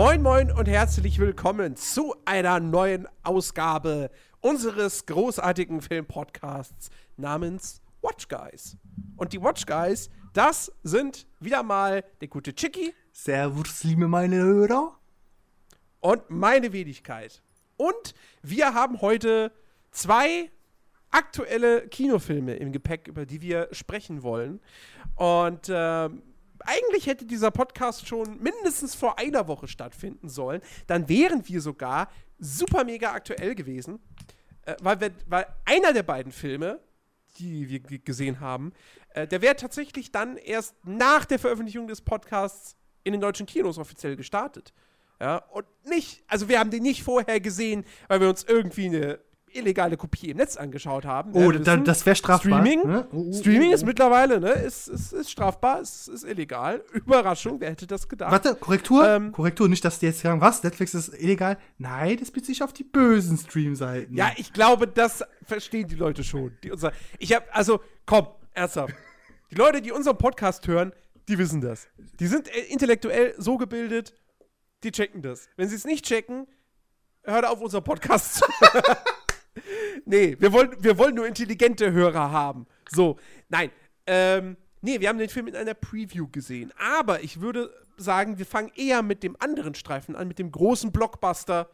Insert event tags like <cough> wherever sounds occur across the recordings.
Moin, moin und herzlich willkommen zu einer neuen Ausgabe unseres großartigen Filmpodcasts namens Watch Guys. Und die Watch Guys, das sind wieder mal der gute Chicky Servus, liebe meine Hörer. und meine Wenigkeit. Und wir haben heute zwei aktuelle Kinofilme im Gepäck, über die wir sprechen wollen. Und ähm, eigentlich hätte dieser Podcast schon mindestens vor einer Woche stattfinden sollen. Dann wären wir sogar super mega aktuell gewesen. Äh, weil, wir, weil einer der beiden Filme, die wir gesehen haben, äh, der wäre tatsächlich dann erst nach der Veröffentlichung des Podcasts in den deutschen Kinos offiziell gestartet. Ja, und nicht, also wir haben den nicht vorher gesehen, weil wir uns irgendwie eine illegale Kopie im Netz angeschaut haben. Oh, da, das wäre strafbar. Streaming, ne? Oh, oh, Streaming oh, ist oh. mittlerweile, ne, ist, ist, ist strafbar, ist, ist illegal. Überraschung, wer hätte das gedacht? Warte, Korrektur? Ähm, Korrektur, nicht, dass die jetzt sagen, was, Netflix ist illegal. Nein, das bezieht sich auf die bösen Streamseiten. Ja, ich glaube, das verstehen die Leute schon. Die unser, ich habe, also, komm, ernsthaft. Die Leute, die unseren Podcast hören, die wissen das. Die sind äh, intellektuell so gebildet, die checken das. Wenn sie es nicht checken, hört auf, unseren Podcast zu <laughs> Nee, wir wollen, wir wollen nur intelligente Hörer haben. So, nein. Ähm, nee, wir haben den Film in einer Preview gesehen. Aber ich würde sagen, wir fangen eher mit dem anderen Streifen an, mit dem großen Blockbuster,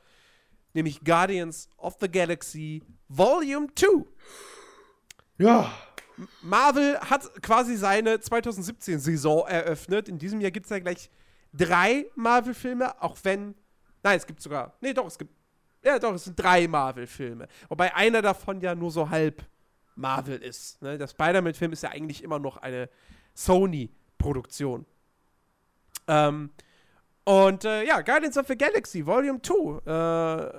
nämlich Guardians of the Galaxy Volume 2. Ja. Marvel hat quasi seine 2017-Saison eröffnet. In diesem Jahr gibt es ja gleich drei Marvel-Filme, auch wenn. Nein, es gibt sogar. Nee, doch, es gibt. Ja, doch, es sind drei Marvel-Filme. Wobei einer davon ja nur so halb Marvel ist. Ne? Der Spider-Man-Film ist ja eigentlich immer noch eine Sony-Produktion. Ähm, und äh, ja, Guardians of the Galaxy Volume 2. Äh,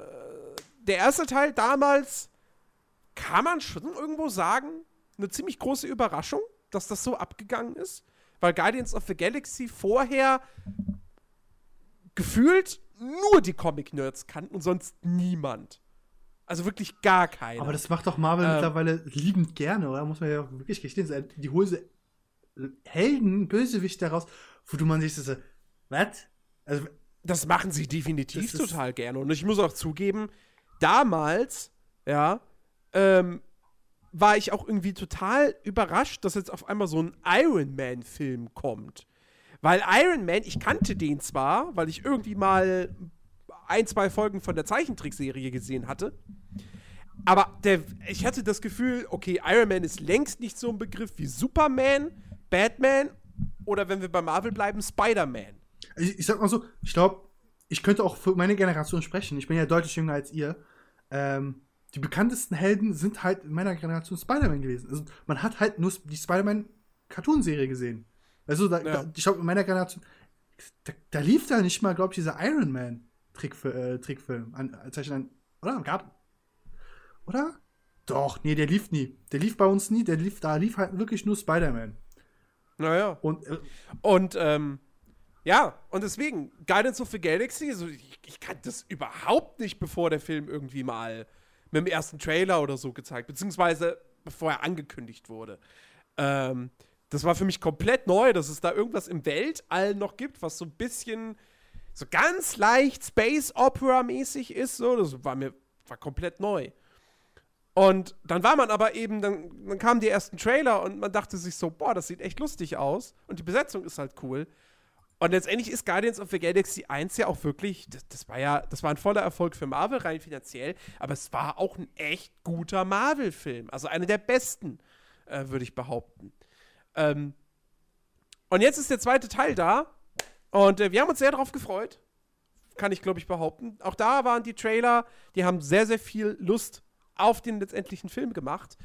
der erste Teil damals kann man schon irgendwo sagen, eine ziemlich große Überraschung, dass das so abgegangen ist. Weil Guardians of the Galaxy vorher gefühlt nur die Comic-Nerds kannten und sonst niemand. Also wirklich gar keiner. Aber das macht doch Marvel Ähm. mittlerweile liebend gerne, oder? Muss man ja wirklich gestehen. Die Hose Helden, Bösewicht daraus, wo du man sich so, was? Also, Das machen sie definitiv total gerne. Und ich muss auch zugeben, damals, ja, ähm, war ich auch irgendwie total überrascht, dass jetzt auf einmal so ein Iron Man-Film kommt. Weil Iron Man, ich kannte den zwar, weil ich irgendwie mal ein, zwei Folgen von der Zeichentrickserie gesehen hatte. Aber der, ich hatte das Gefühl, okay, Iron Man ist längst nicht so ein Begriff wie Superman, Batman oder wenn wir bei Marvel bleiben, Spider-Man. ich, ich sag mal so, ich glaube, ich könnte auch für meine Generation sprechen. Ich bin ja deutlich jünger als ihr. Ähm, die bekanntesten Helden sind halt in meiner Generation Spider-Man gewesen. Also, man hat halt nur die Spider-Man-Cartoon-Serie gesehen. Also, da, Ja. da, ich glaube, in meiner Generation, da, da lief da nicht mal, glaube ich, dieser Iron Man-Trickfilm, äh, Trickfilm an, als Zeichen an, oder? Gab, oder? Doch, nee, der lief nie. Der lief bei uns nie. Der lief, da lief halt wirklich nur Spider-Man. Naja. Und äh, Und ähm, ja, und deswegen, Guardians of the Galaxy, also ich, ich kannte das überhaupt nicht, bevor der Film irgendwie mal mit dem ersten Trailer oder so gezeigt, beziehungsweise bevor er angekündigt wurde. Ähm, das war für mich komplett neu, dass es da irgendwas im Weltall noch gibt, was so ein bisschen, so ganz leicht Space Opera-mäßig ist. So, das war mir war komplett neu. Und dann war man aber eben, dann, dann kamen die ersten Trailer und man dachte sich so, boah, das sieht echt lustig aus und die Besetzung ist halt cool. Und letztendlich ist Guardians of the Galaxy 1 ja auch wirklich, das, das war ja, das war ein voller Erfolg für Marvel, rein finanziell, aber es war auch ein echt guter Marvel-Film. Also einer der besten, äh, würde ich behaupten. Ähm, und jetzt ist der zweite Teil da und äh, wir haben uns sehr darauf gefreut. Kann ich, glaube ich, behaupten. Auch da waren die Trailer, die haben sehr, sehr viel Lust auf den letztendlichen Film gemacht.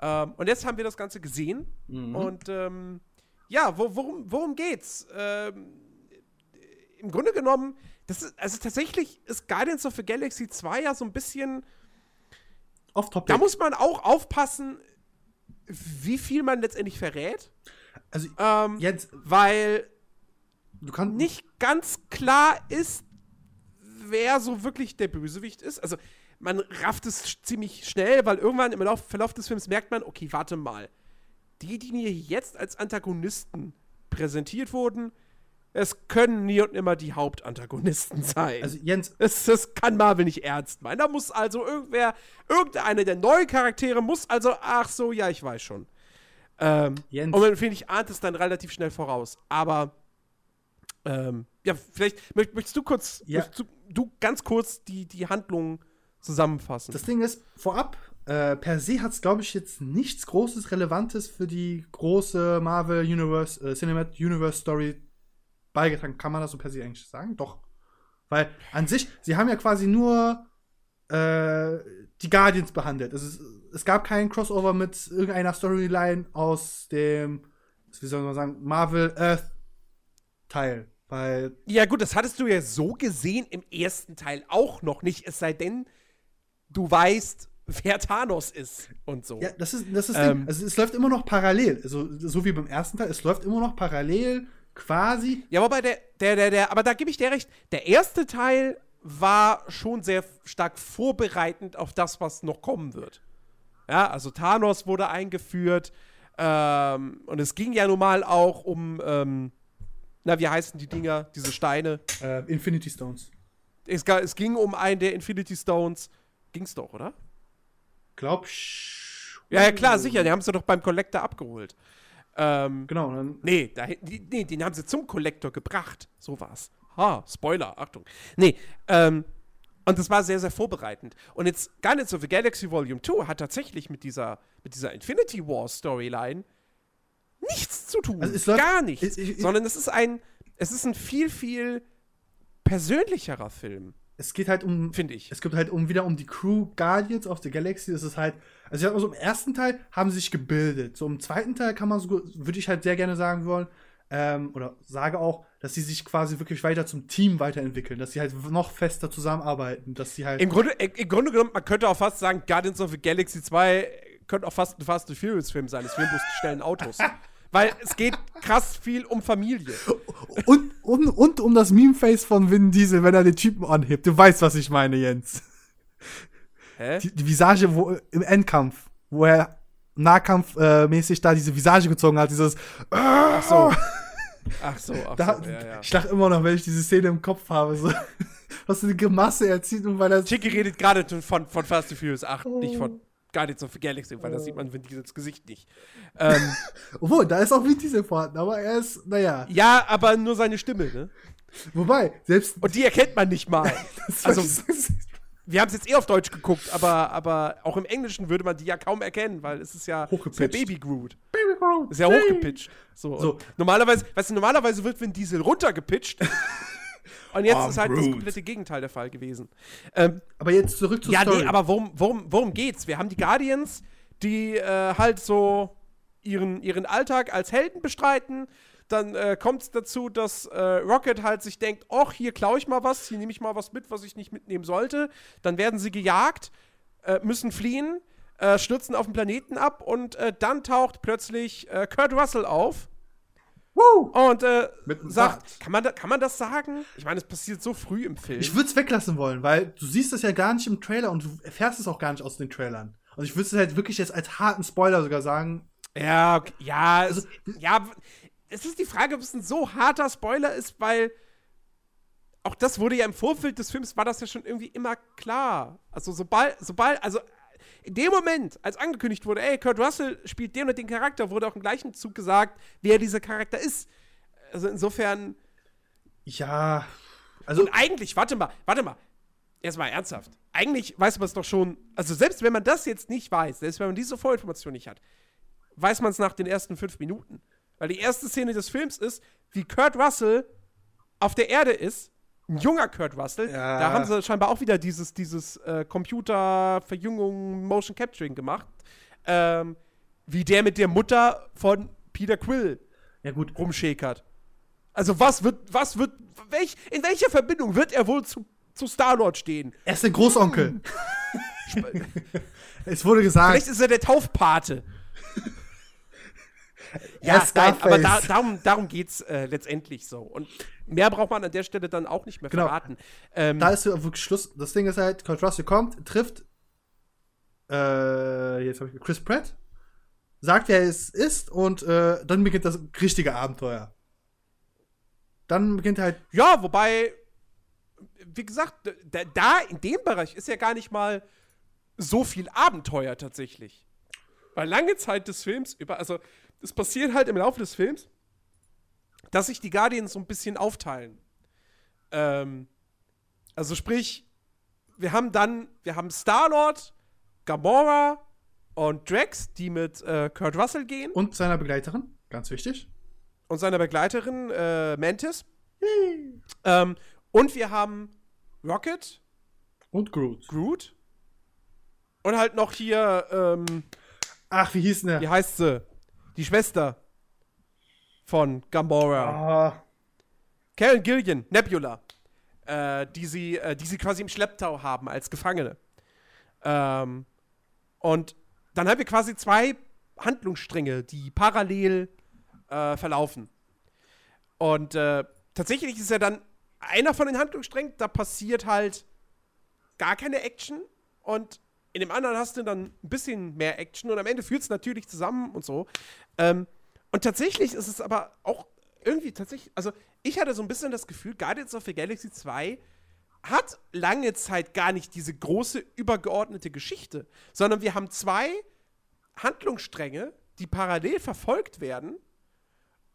Ähm, und jetzt haben wir das Ganze gesehen. Und ähm, ja, wo, worum, worum geht's? Ähm, Im Grunde genommen, das ist, also tatsächlich ist Guardians of the Galaxy 2 ja so ein bisschen off-topic. da muss man auch aufpassen, wie viel man letztendlich verrät. Also, Ähm, jetzt, weil nicht ganz klar ist, wer so wirklich der Bösewicht ist. Also man rafft es ziemlich schnell, weil irgendwann im Lauf, Verlauf des Films merkt man, okay, warte mal. Die, die mir jetzt als Antagonisten präsentiert wurden, es können nie und nimmer die Hauptantagonisten sein. Also, Jens, das, das kann Marvel nicht ernst meinen. Da muss also irgendwer, irgendeiner der neuen Charaktere muss also, ach so, ja, ich weiß schon. Ähm, Jens. und man, finde ich, ahnt es dann relativ schnell voraus. Aber, ähm, ja, vielleicht möcht, möchtest du kurz, Ja. möchtest du, du ganz kurz die, die Handlung zusammenfassen. Das Ding ist, vorab, äh, per se hat es, glaube ich, jetzt nichts Großes, Relevantes für die große Marvel Universe, äh, Cinematic Universe Story beigetragen. Kann man das so per se eigentlich sagen? Doch. Weil an sich, sie haben ja quasi nur äh, die Guardians behandelt. Es, ist, es gab keinen Crossover mit irgendeiner Storyline aus dem, wie soll man sagen, Marvel Earth Teil. Weil ja, gut, das hattest du ja so gesehen im ersten Teil auch noch nicht, es sei denn, du weißt, <laughs> wer Thanos ist und so. Ja, das ist das ist Ähm. Ding. Also es läuft immer noch parallel. Also so wie beim ersten Teil, es läuft immer noch parallel quasi. Ja, wobei der, der, der, der, aber da gebe ich dir recht, der erste Teil war schon sehr stark vorbereitend auf das, was noch kommen wird. Ja, also Thanos wurde eingeführt ähm, und es ging ja nun mal auch um, ähm, na, wie heißen die Dinger, diese Steine? Äh, Infinity Stones. Es, es ging um einen der Infinity Stones. Ging's doch, oder? Glaub Ja, ja, klar, sicher, den haben sie doch beim Collector abgeholt. Ähm, Genau. Dann, Nee, da, die, nee, den haben sie zum Kollektor gebracht. So war's. Ha, Spoiler, Achtung. Nee, ähm, und das war sehr, sehr vorbereitend. Und jetzt Guardians of the Galaxy Volume 2 hat tatsächlich mit dieser, mit dieser Infinity War Storyline nichts zu tun. Also läuft- Gar nichts. ich- ich- sondern es ist ein, es ist ein viel, viel persönlicherer Film, es geht halt um. finde ich. Es geht halt um wieder um die Crew Guardians of the Galaxy. Das ist halt. Also ich sag mal so, im ersten Teil haben sie sich gebildet. So im zweiten Teil kann man so würde ich halt sehr gerne sagen wollen. Ähm, oder sage auch, dass sie sich quasi wirklich weiter zum Team weiterentwickeln, dass sie halt noch fester zusammenarbeiten, dass sie halt. Im Grunde, im Grunde genommen, man könnte auch fast sagen, Guardians of the Galaxy 2 könnte auch fast ein Fast and Furious Film sein. Es fehlen bloß die schnellen Autos. <laughs> Weil es geht krass viel um Familie. Und, und, und um das Meme-Face von Vin Diesel, wenn er den Typen anhebt. Du weißt, was ich meine, Jens. Hä? Die, die Visage wo, im Endkampf, wo er nahkampfmäßig äh, da diese Visage gezogen hat, dieses. Ach so. Ach so, ach Da, so, ja, ja. Ich lach immer noch, wenn ich diese Szene im Kopf habe. So. <laughs> Was für eine Grimasse er zieht und weil er. Chicky redet gerade von, von Fast and Furious 8, nicht von Guardians of the Galaxy, weil da sieht man Vin Diesels Gesicht nicht. <laughs> Ähm, Obwohl, da ist auch Vin Diesel vorhanden, aber er ist, naja. ja, aber nur seine Stimme, ne? Wobei, selbst. Und die erkennt man nicht mal. <laughs> also, wir haben es jetzt eh auf Deutsch geguckt, aber, aber auch im Englischen würde man die ja kaum erkennen, weil es ist ja, ist ja. Baby Groot. Baby Groot. Ist ja hochgepitcht. So. So. Normalerweise, weißt du, normalerweise wird Vin Diesel runtergepitcht. <laughs> Und jetzt Oh, ist halt das Groot. komplette Gegenteil der Fall gewesen. Ähm, Aber jetzt zurück zur ja, Story. nee, aber worum, worum, worum geht's? Wir haben die Guardians, die äh, halt so ihren, ihren Alltag als Helden bestreiten. Dann äh, kommt es dazu, dass äh, Rocket halt sich denkt, ach, hier klaue ich mal was, hier nehme ich mal was mit, was ich nicht mitnehmen sollte. Dann werden sie gejagt, äh, müssen fliehen, äh, stürzen auf den Planeten ab und äh, dann taucht plötzlich äh, Kurt Russell auf Woo! und äh, sagt, kann man, da, kann man das sagen? Ich meine, es passiert so früh im Film. Ich würde es weglassen wollen, weil du siehst das ja gar nicht im Trailer und du erfährst es auch gar nicht aus den Trailern. Und ich würde es halt wirklich jetzt als harten Spoiler sogar sagen. Ja, okay, ja, es, ja, es ist die Frage, ob es ein so harter Spoiler ist, weil auch das wurde ja im Vorfeld des Films, war das ja schon irgendwie immer klar. Also sobald, sobald, also in dem Moment, als angekündigt wurde, ey, Kurt Russell spielt den und den Charakter, wurde auch im gleichen Zug gesagt, wer dieser Charakter ist. Also insofern, Ja. Also, und eigentlich, warte mal, warte mal, erstmal ernsthaft. Eigentlich weiß man es doch schon, also selbst wenn man das jetzt nicht weiß, selbst wenn man diese Vorinformation nicht hat, weiß man es nach den ersten fünf Minuten. Weil die erste Szene des Films ist, wie Kurt Russell auf der Erde ist, ein junger Kurt Russell. Ja. Da haben sie scheinbar auch wieder dieses, dieses äh, Computerverjüngung, Motion Capturing gemacht. Ähm, wie der mit der Mutter von Peter Quill ja gut. rumschäkert. Also was wird, was wird, welch, in welcher Verbindung wird er wohl zu, zu Star-Lord stehen? Er ist der Großonkel. <laughs> es wurde gesagt. Vielleicht ist er der Taufpate. Ja, nein, aber da, darum, darum geht es äh, letztendlich so. Und mehr braucht man an der Stelle dann auch nicht mehr Genau. verraten. Ähm, Da ist wirklich Schluss. Das Ding ist halt, Kurt Russell kommt, trifft äh, jetzt habe ich Chris Pratt, sagt, wer es ist und äh, dann beginnt das richtige Abenteuer. Dann beginnt halt Ja, wobei, wie gesagt, da, da in dem Bereich ist ja gar nicht mal so viel Abenteuer tatsächlich. Weil lange Zeit des Films über, also es passiert halt im Laufe des Films, dass sich die Guardians so ein bisschen aufteilen. Ähm, also sprich, wir haben dann, wir haben Star-Lord, Gamora und Drax, die mit äh, Kurt Russell gehen und seiner Begleiterin, ganz wichtig. und seiner Begleiterin äh, Mantis. ähm, und wir haben Rocket, Und Groot. Groot und halt noch hier, ähm, Ach, wie hieß denn wie der? heißt sie? Die Schwester von Gamora. Ah, Karen Gillian, Nebula. Äh, die, sie, äh, die sie quasi im Schlepptau haben als Gefangene. Ähm, und dann haben wir quasi zwei Handlungsstränge, die parallel äh, verlaufen. Und äh, tatsächlich ist ja dann einer von den Handlungssträngen, da passiert halt gar keine Action und in dem anderen hast du dann ein bisschen mehr Action und am Ende führt es natürlich zusammen und so. Ähm, und tatsächlich ist es aber auch irgendwie tatsächlich, also ich hatte so ein bisschen das Gefühl, Guardians of the Galaxy 2 hat lange Zeit gar nicht diese große übergeordnete Geschichte, sondern wir haben zwei Handlungsstränge, die parallel verfolgt werden.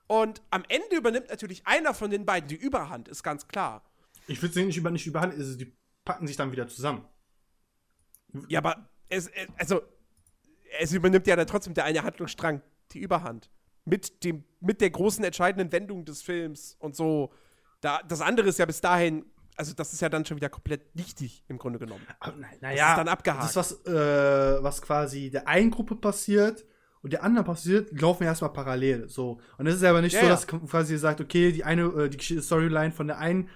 Und am Ende übernimmt natürlich einer von den beiden die Überhand, ist ganz klar. ich würde sie nicht über nicht überhandeln, also die packen sich dann wieder zusammen. Ja, aber es, es, also, es übernimmt ja dann trotzdem der eine Handlungsstrang die Überhand. Mit, dem, mit der großen entscheidenden Wendung des Films und so. Da, das andere ist ja bis dahin, also das ist ja dann schon wieder komplett nichtig im Grunde genommen. Aber, na, Das ist dann abgehakt. Das, was, äh, was quasi der einen Gruppe passiert und der anderen passiert, laufen erstmal parallel. So. Und es ist aber nicht Ja, so, ja. dass quasi sagt, okay, die eine, äh, die Storyline von der einen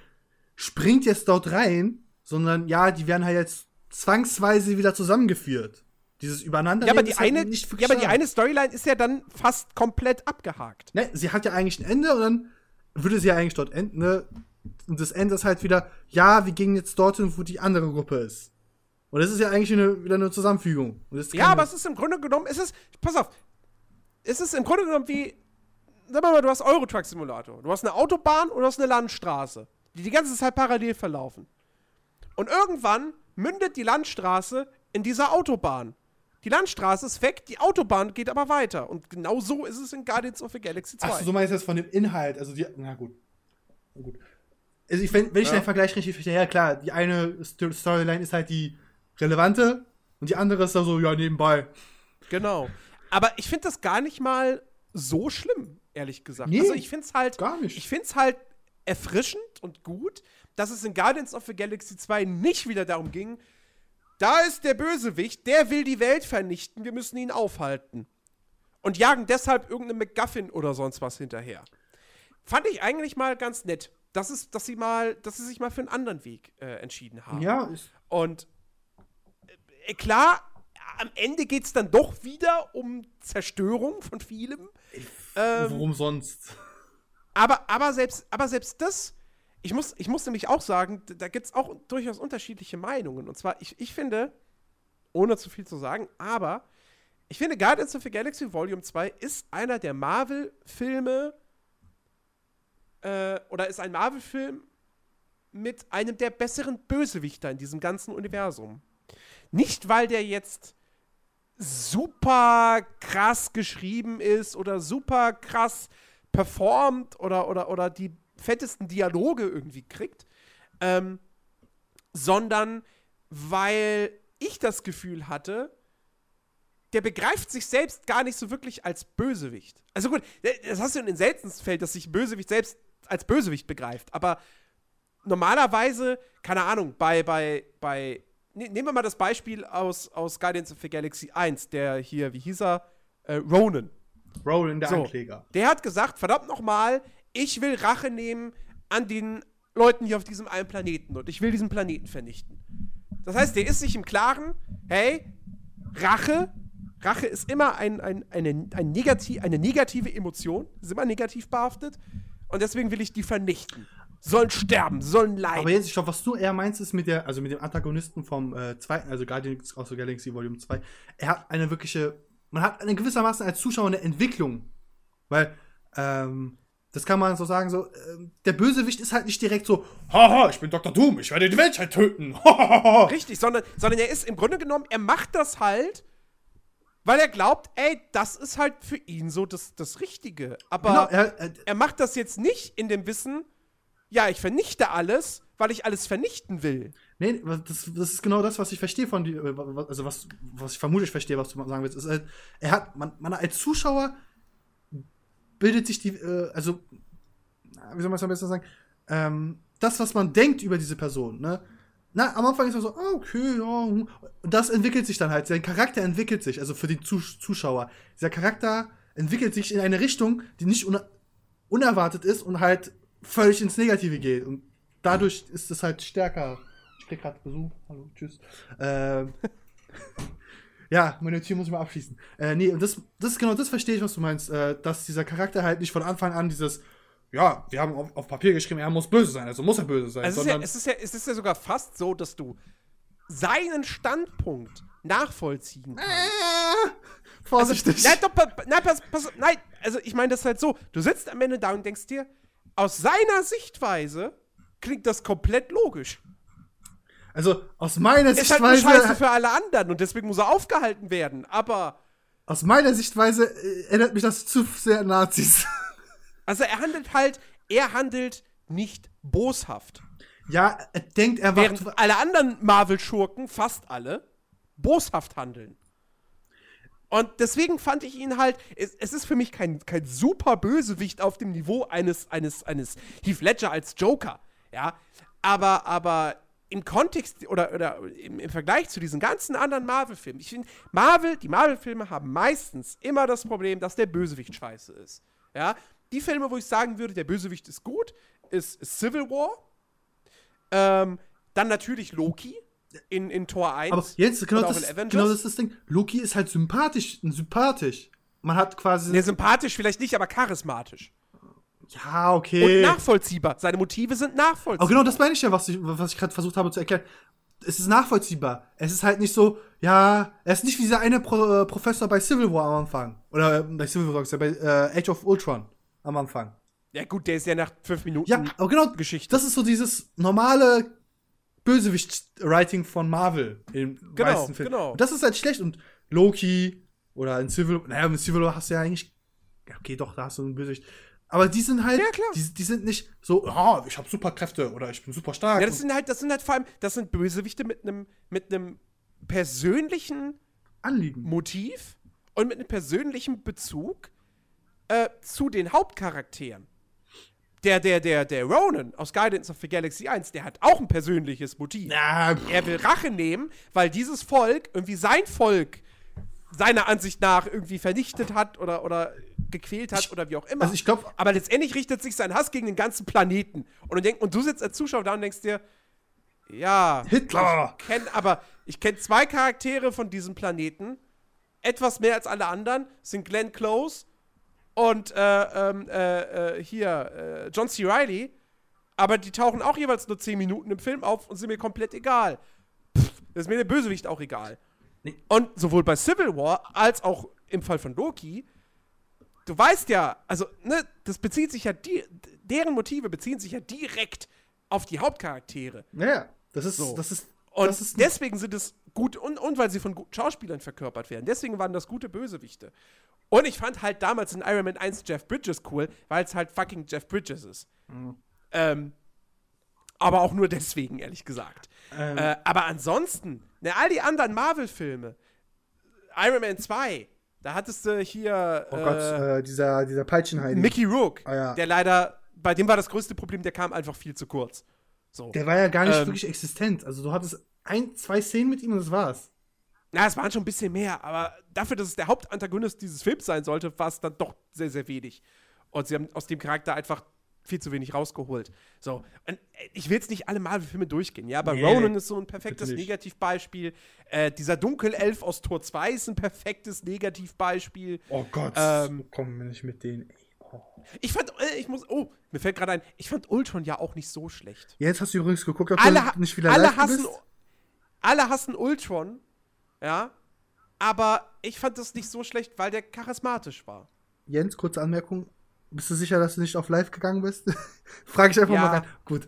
springt jetzt dort rein, sondern ja, die werden halt jetzt zwangsweise wieder zusammengeführt. Dieses Übereinander. Ja, aber die ist halt eine, ja, aber die eine Storyline ist ja dann fast komplett abgehakt. Ne, sie hat ja eigentlich ein Ende und dann würde sie ja eigentlich dort enden. Ne? Und das Ende ist halt wieder, ja, wir gehen jetzt dorthin, wo die andere Gruppe ist. Und das ist ja eigentlich eine, wieder eine Zusammenfügung. Ja, aber es ist im Grunde genommen, es ist, pass auf, es ist im Grunde genommen wie, sag mal, du hast Eurotruck Simulator. Du hast eine Autobahn und du hast eine Landstraße, die die ganze Zeit parallel verlaufen. Und irgendwann mündet die Landstraße in dieser Autobahn. Die Landstraße ist weg, die Autobahn geht aber weiter. Und genau so ist es in Guardians of the Galaxy 2. Ach so, meinst du jetzt von dem Inhalt, also die, na gut. Na gut. Also ich, wenn, wenn ich Ja. den Vergleich richtig verstehe, ja klar, die eine Sto- Storyline ist halt die relevante und die andere ist da so, ja, nebenbei. Genau. Aber ich finde das gar nicht mal so schlimm, ehrlich gesagt. Nee, also ich finde es halt, gar nicht. Ich finde es halt erfrischend und gut, dass es in Guardians of the Galaxy 2 nicht wieder darum ging, da ist der Bösewicht, der will die Welt vernichten, wir müssen ihn aufhalten. Und jagen deshalb irgendeine MacGuffin oder sonst was hinterher. Fand ich eigentlich mal ganz nett, dass, es, dass, sie, mal, dass sie sich mal für einen anderen Weg äh, entschieden haben. Ja, ist, Und äh, klar, am Ende geht es dann doch wieder um Zerstörung von vielem. Ähm, warum sonst? aber, aber, selbst, aber selbst das, ich muss, ich muss nämlich auch sagen, da gibt es auch durchaus unterschiedliche Meinungen. Und zwar, ich, ich finde, ohne zu viel zu sagen, aber ich finde, Guardians of the Galaxy Volume 2 ist einer der Marvel-Filme äh, oder ist ein Marvel-Film mit einem der besseren Bösewichter in diesem ganzen Universum. Nicht, weil der jetzt super krass geschrieben ist oder super krass performt oder, oder, oder die fettesten Dialoge irgendwie kriegt, ähm, sondern weil ich das Gefühl hatte, der begreift sich selbst gar nicht so wirklich als Bösewicht. Also gut, das hast du in den seltensten Fällen, dass sich Bösewicht selbst als Bösewicht begreift, aber normalerweise, keine Ahnung, bei, bei, bei, ne, nehmen wir mal das Beispiel aus, aus Guardians of the Galaxy 1, der hier, wie hieß er, äh, Ronan. Roland, der So. Ankläger. Der hat gesagt, verdammt nochmal, ich will Rache nehmen an den Leuten hier auf diesem einen Planeten und ich will diesen Planeten vernichten. Das heißt, der ist sich im Klaren, hey, Rache, Rache ist immer ein, ein, eine, ein negativ, eine negative Emotion, ist immer negativ behaftet. Und deswegen will ich die vernichten. Sollen sterben, sollen leiden. Aber jetzt, ich glaube, was du eher meinst, ist mit der, also mit dem Antagonisten vom äh, zweiten, also Guardians of the Galaxy Volume 2. Er hat eine wirkliche, man hat eine gewissermaßen als Zuschauer eine Entwicklung. Weil, ähm, das kann man so sagen, so, äh, der Bösewicht ist halt nicht direkt so, haha, ich bin Dr. Doom, ich werde die Menschheit töten. <laughs> Richtig, sondern, sondern er ist im Grunde genommen, er macht das halt, weil er glaubt, ey, das ist halt für ihn so das, das Richtige. Aber Genau, er- er- er macht das jetzt nicht in dem Wissen, ja, ich vernichte alles, weil ich alles vernichten will. Nee, das, das ist genau das, was ich verstehe von dir, also was, was ich vermutlich verstehe, was du sagen willst. Ist halt, er hat, man, man als Zuschauer bildet sich die, äh, also, wie soll man es am besten sagen, ähm, das, was man denkt über diese Person, ne? Na, am Anfang ist man so, ah, okay, ja, hm. und das entwickelt sich dann halt. Sein Charakter entwickelt sich, also für den Zus Zuschauer. Dieser Charakter entwickelt sich in eine Richtung, die nicht una unerwartet ist und halt völlig ins Negative geht. Und dadurch ist es halt stärker. Ich krieg gerade Besuch. Hallo, tschüss. Ähm, <laughs> ja, meine Tür muss ich mal abschließen. Äh, nee, und das, das ist genau das verstehe ich, was du meinst. Äh, dass dieser Charakter halt nicht von Anfang an dieses, ja, wir haben auf, auf Papier geschrieben, er muss böse sein, also muss er böse sein. Also es, ist ja, sondern, es, ist ja, es ist ja sogar fast so, dass du seinen Standpunkt nachvollziehen kannst. äh, vorsichtig. Nein, doch, nein, pass, pass, nein, also ich meine das halt so. Du sitzt am Ende da und denkst dir, aus seiner Sichtweise klingt das komplett logisch. Also aus meiner Ist halt eine Sichtweise, Scheiße für alle anderen und deswegen muss er aufgehalten werden. Aber, aus meiner Sichtweise äh, erinnert mich das zu sehr an Nazis. <laughs> also er handelt halt, er handelt nicht boshaft. ja, er denkt, er wacht. Während alle anderen Marvel-Schurken, fast alle, boshaft handeln. Und deswegen fand ich ihn halt, es, es ist für mich kein, kein super Bösewicht auf dem Niveau eines, eines, eines Heath Ledger als Joker, ja. Aber, aber im Kontext oder, oder im, im Vergleich zu diesen ganzen anderen Marvel-Filmen, ich finde, Marvel, die Marvel-Filme haben meistens immer das Problem, dass der Bösewicht scheiße ist. Ja. Die Filme, wo ich sagen würde, der Bösewicht ist gut, ist, Civil War, ähm, dann natürlich Loki in, in Tor 1. Aber jetzt, genau das, genau das ist das Ding. Loki ist halt sympathisch, sympathisch. Man hat quasi. Nee, sympathisch vielleicht nicht, aber charismatisch. Ja, Und okay. nachvollziehbar. Seine Motive sind nachvollziehbar. Aber genau das meine ich ja, was ich, was ich gerade versucht habe zu erklären. Es ist nachvollziehbar. Es ist halt nicht so, ja, er ist nicht wie dieser eine Pro, äh, Professor bei Civil War am Anfang. Oder äh, bei Civil War, bei äh, Age of Ultron am Anfang. Ja, gut, der ist ja nach fünf Minuten. Ja, aber genau, Geschichte. das ist so dieses normale Bösewicht-Writing von Marvel in Genau, meisten Filmen. genau. Und das ist halt schlecht. Und Loki oder in Civil, naja, in Civil War hast du ja eigentlich, ja, okay, doch, da hast du einen Bösewicht. Aber die sind halt, Ja, klar. Die, die sind nicht so, ah, ich habe Superkräfte oder ich bin super stark. Ja, das sind halt, das sind halt vor allem, das sind Bösewichte mit einem mit einem persönlichen Anliegen. Motiv und mit einem persönlichen Bezug äh, zu den Hauptcharakteren. Der, der, der, der Ronan aus Guidance of the Galaxy 1, der hat auch ein persönliches Motiv. Ja, Er will Rache nehmen, weil dieses Volk, irgendwie sein Volk, seiner Ansicht nach irgendwie vernichtet hat oder, oder gequält hat oder wie auch immer. also ich glaub- Aber letztendlich richtet sich sein Hass gegen den ganzen Planeten. Und du, denk, und du sitzt als Zuschauer da und denkst dir, ja, Hitler. ich kenn, aber ich kenne zwei Charaktere von diesem Planeten. Etwas mehr als alle anderen sind Glenn Close und äh, ähm, äh, äh, hier äh, John C. Reilly. Aber die tauchen auch jeweils nur 10 Minuten im Film auf und sind mir komplett egal. Pff, das ist mir der Bösewicht auch egal. Nee. Und sowohl bei Civil War als auch im Fall von Loki, du weißt ja, also, ne, das bezieht sich ja, die, deren Motive beziehen sich ja direkt auf die Hauptcharaktere. Naja, das ist, So. das ist, Und das ist deswegen sind es gut, und, und weil sie von guten Schauspielern verkörpert werden. Deswegen waren das gute Bösewichte. Und ich fand halt damals in Iron Man 1 Jeff Bridges cool, weil es halt fucking Jeff Bridges ist. Mhm. Ähm, aber auch nur deswegen, ehrlich gesagt. Ähm. Äh, aber ansonsten, ne, all die anderen Marvel-Filme, Iron Man 2, da hattest du hier oh äh, Gott, äh, dieser, dieser Peitschenheidi. Mickey Rook, Ah, ja. der leider, bei dem war das größte Problem, der kam einfach viel zu kurz. So. Der war ja gar nicht Ähm. wirklich existent. Also du hattest ein, zwei Szenen mit ihm und das war's. Na, es waren schon ein bisschen mehr, aber dafür, dass es der Hauptantagonist dieses Films sein sollte, war es dann doch sehr, sehr wenig. Und sie haben aus dem Charakter einfach viel zu wenig rausgeholt. So, und äh, ich will jetzt nicht alle Marvel-Filme durchgehen, ja, aber Nee, Ronan ist so ein perfektes. Negativbeispiel. Äh, dieser Dunkelelf aus Tor 2 ist ein perfektes Negativbeispiel. Oh Gott, Ähm, kommen wir nicht mit denen. Ey. Oh. Ich fand, äh, ich muss, oh, mir fällt gerade ein, ich fand Ultron ja auch nicht so schlecht. Jetzt hast du übrigens geguckt, ob Alle, du nicht wieder alle hassen, bist. alle hassen Ultron, ja, aber ich fand das nicht so schlecht, weil der charismatisch war. Jens, kurze Anmerkung. Bist du sicher, dass du nicht auf live gegangen bist? <laughs> Frage ich einfach Ja. mal rein. Gut.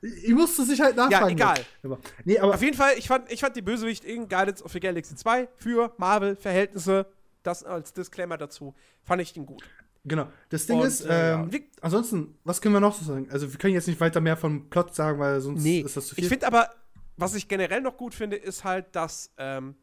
Ich musste sich halt nachfragen. egal. Aber, nee, aber Auf jeden Fall, ich fand, ich fand die Bösewicht in Guardians of the Galaxy 2 für Marvel-Verhältnisse, das als Disclaimer dazu, fand ich den gut. genau. Das Ding Und, ist, äh, ähm, ja. Ansonsten, was können wir noch so sagen? Also, wir können jetzt nicht weiter mehr vom Plot sagen, weil sonst Nee, ist das zu viel. ich finde aber, was ich generell noch gut finde, ist halt, dass, ähm,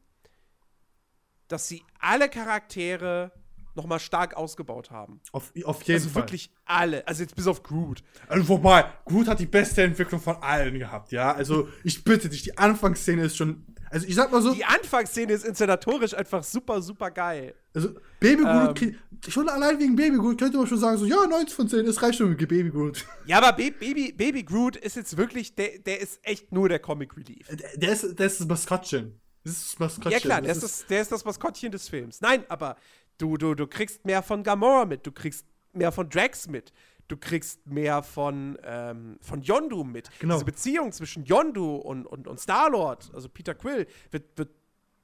dass sie alle Charaktere nochmal stark ausgebaut haben. auf, auf jeden Also Fall. wirklich alle. Also jetzt bis auf Groot. Also, wobei, Groot hat die beste Entwicklung von allen gehabt, ja? Also, ich bitte dich, die Anfangsszene ist schon. Also, ich sag mal so, Die Anfangsszene ist inszenatorisch einfach super, super geil. also, Baby Groot, Ähm. schon allein wegen Baby Groot könnte man schon sagen, so, ja, 90 von 10, es reicht schon mit Baby Groot. <laughs> Ja, aber Ba- Baby, Baby Groot ist jetzt wirklich, der, der ist echt nur der Comic Relief. Der, der ist, der ist das Maskottchen. Das ist das Maskottchen. Ja klar, der das ist, das, der ist das Maskottchen des Films. Nein, aber du, du, du kriegst mehr von Gamora mit, du kriegst mehr von Drax mit, du kriegst mehr von, ähm, von Yondu mit. Genau. Diese Beziehung zwischen Yondu und, und, und Star-Lord, also Peter Quill, wird, wird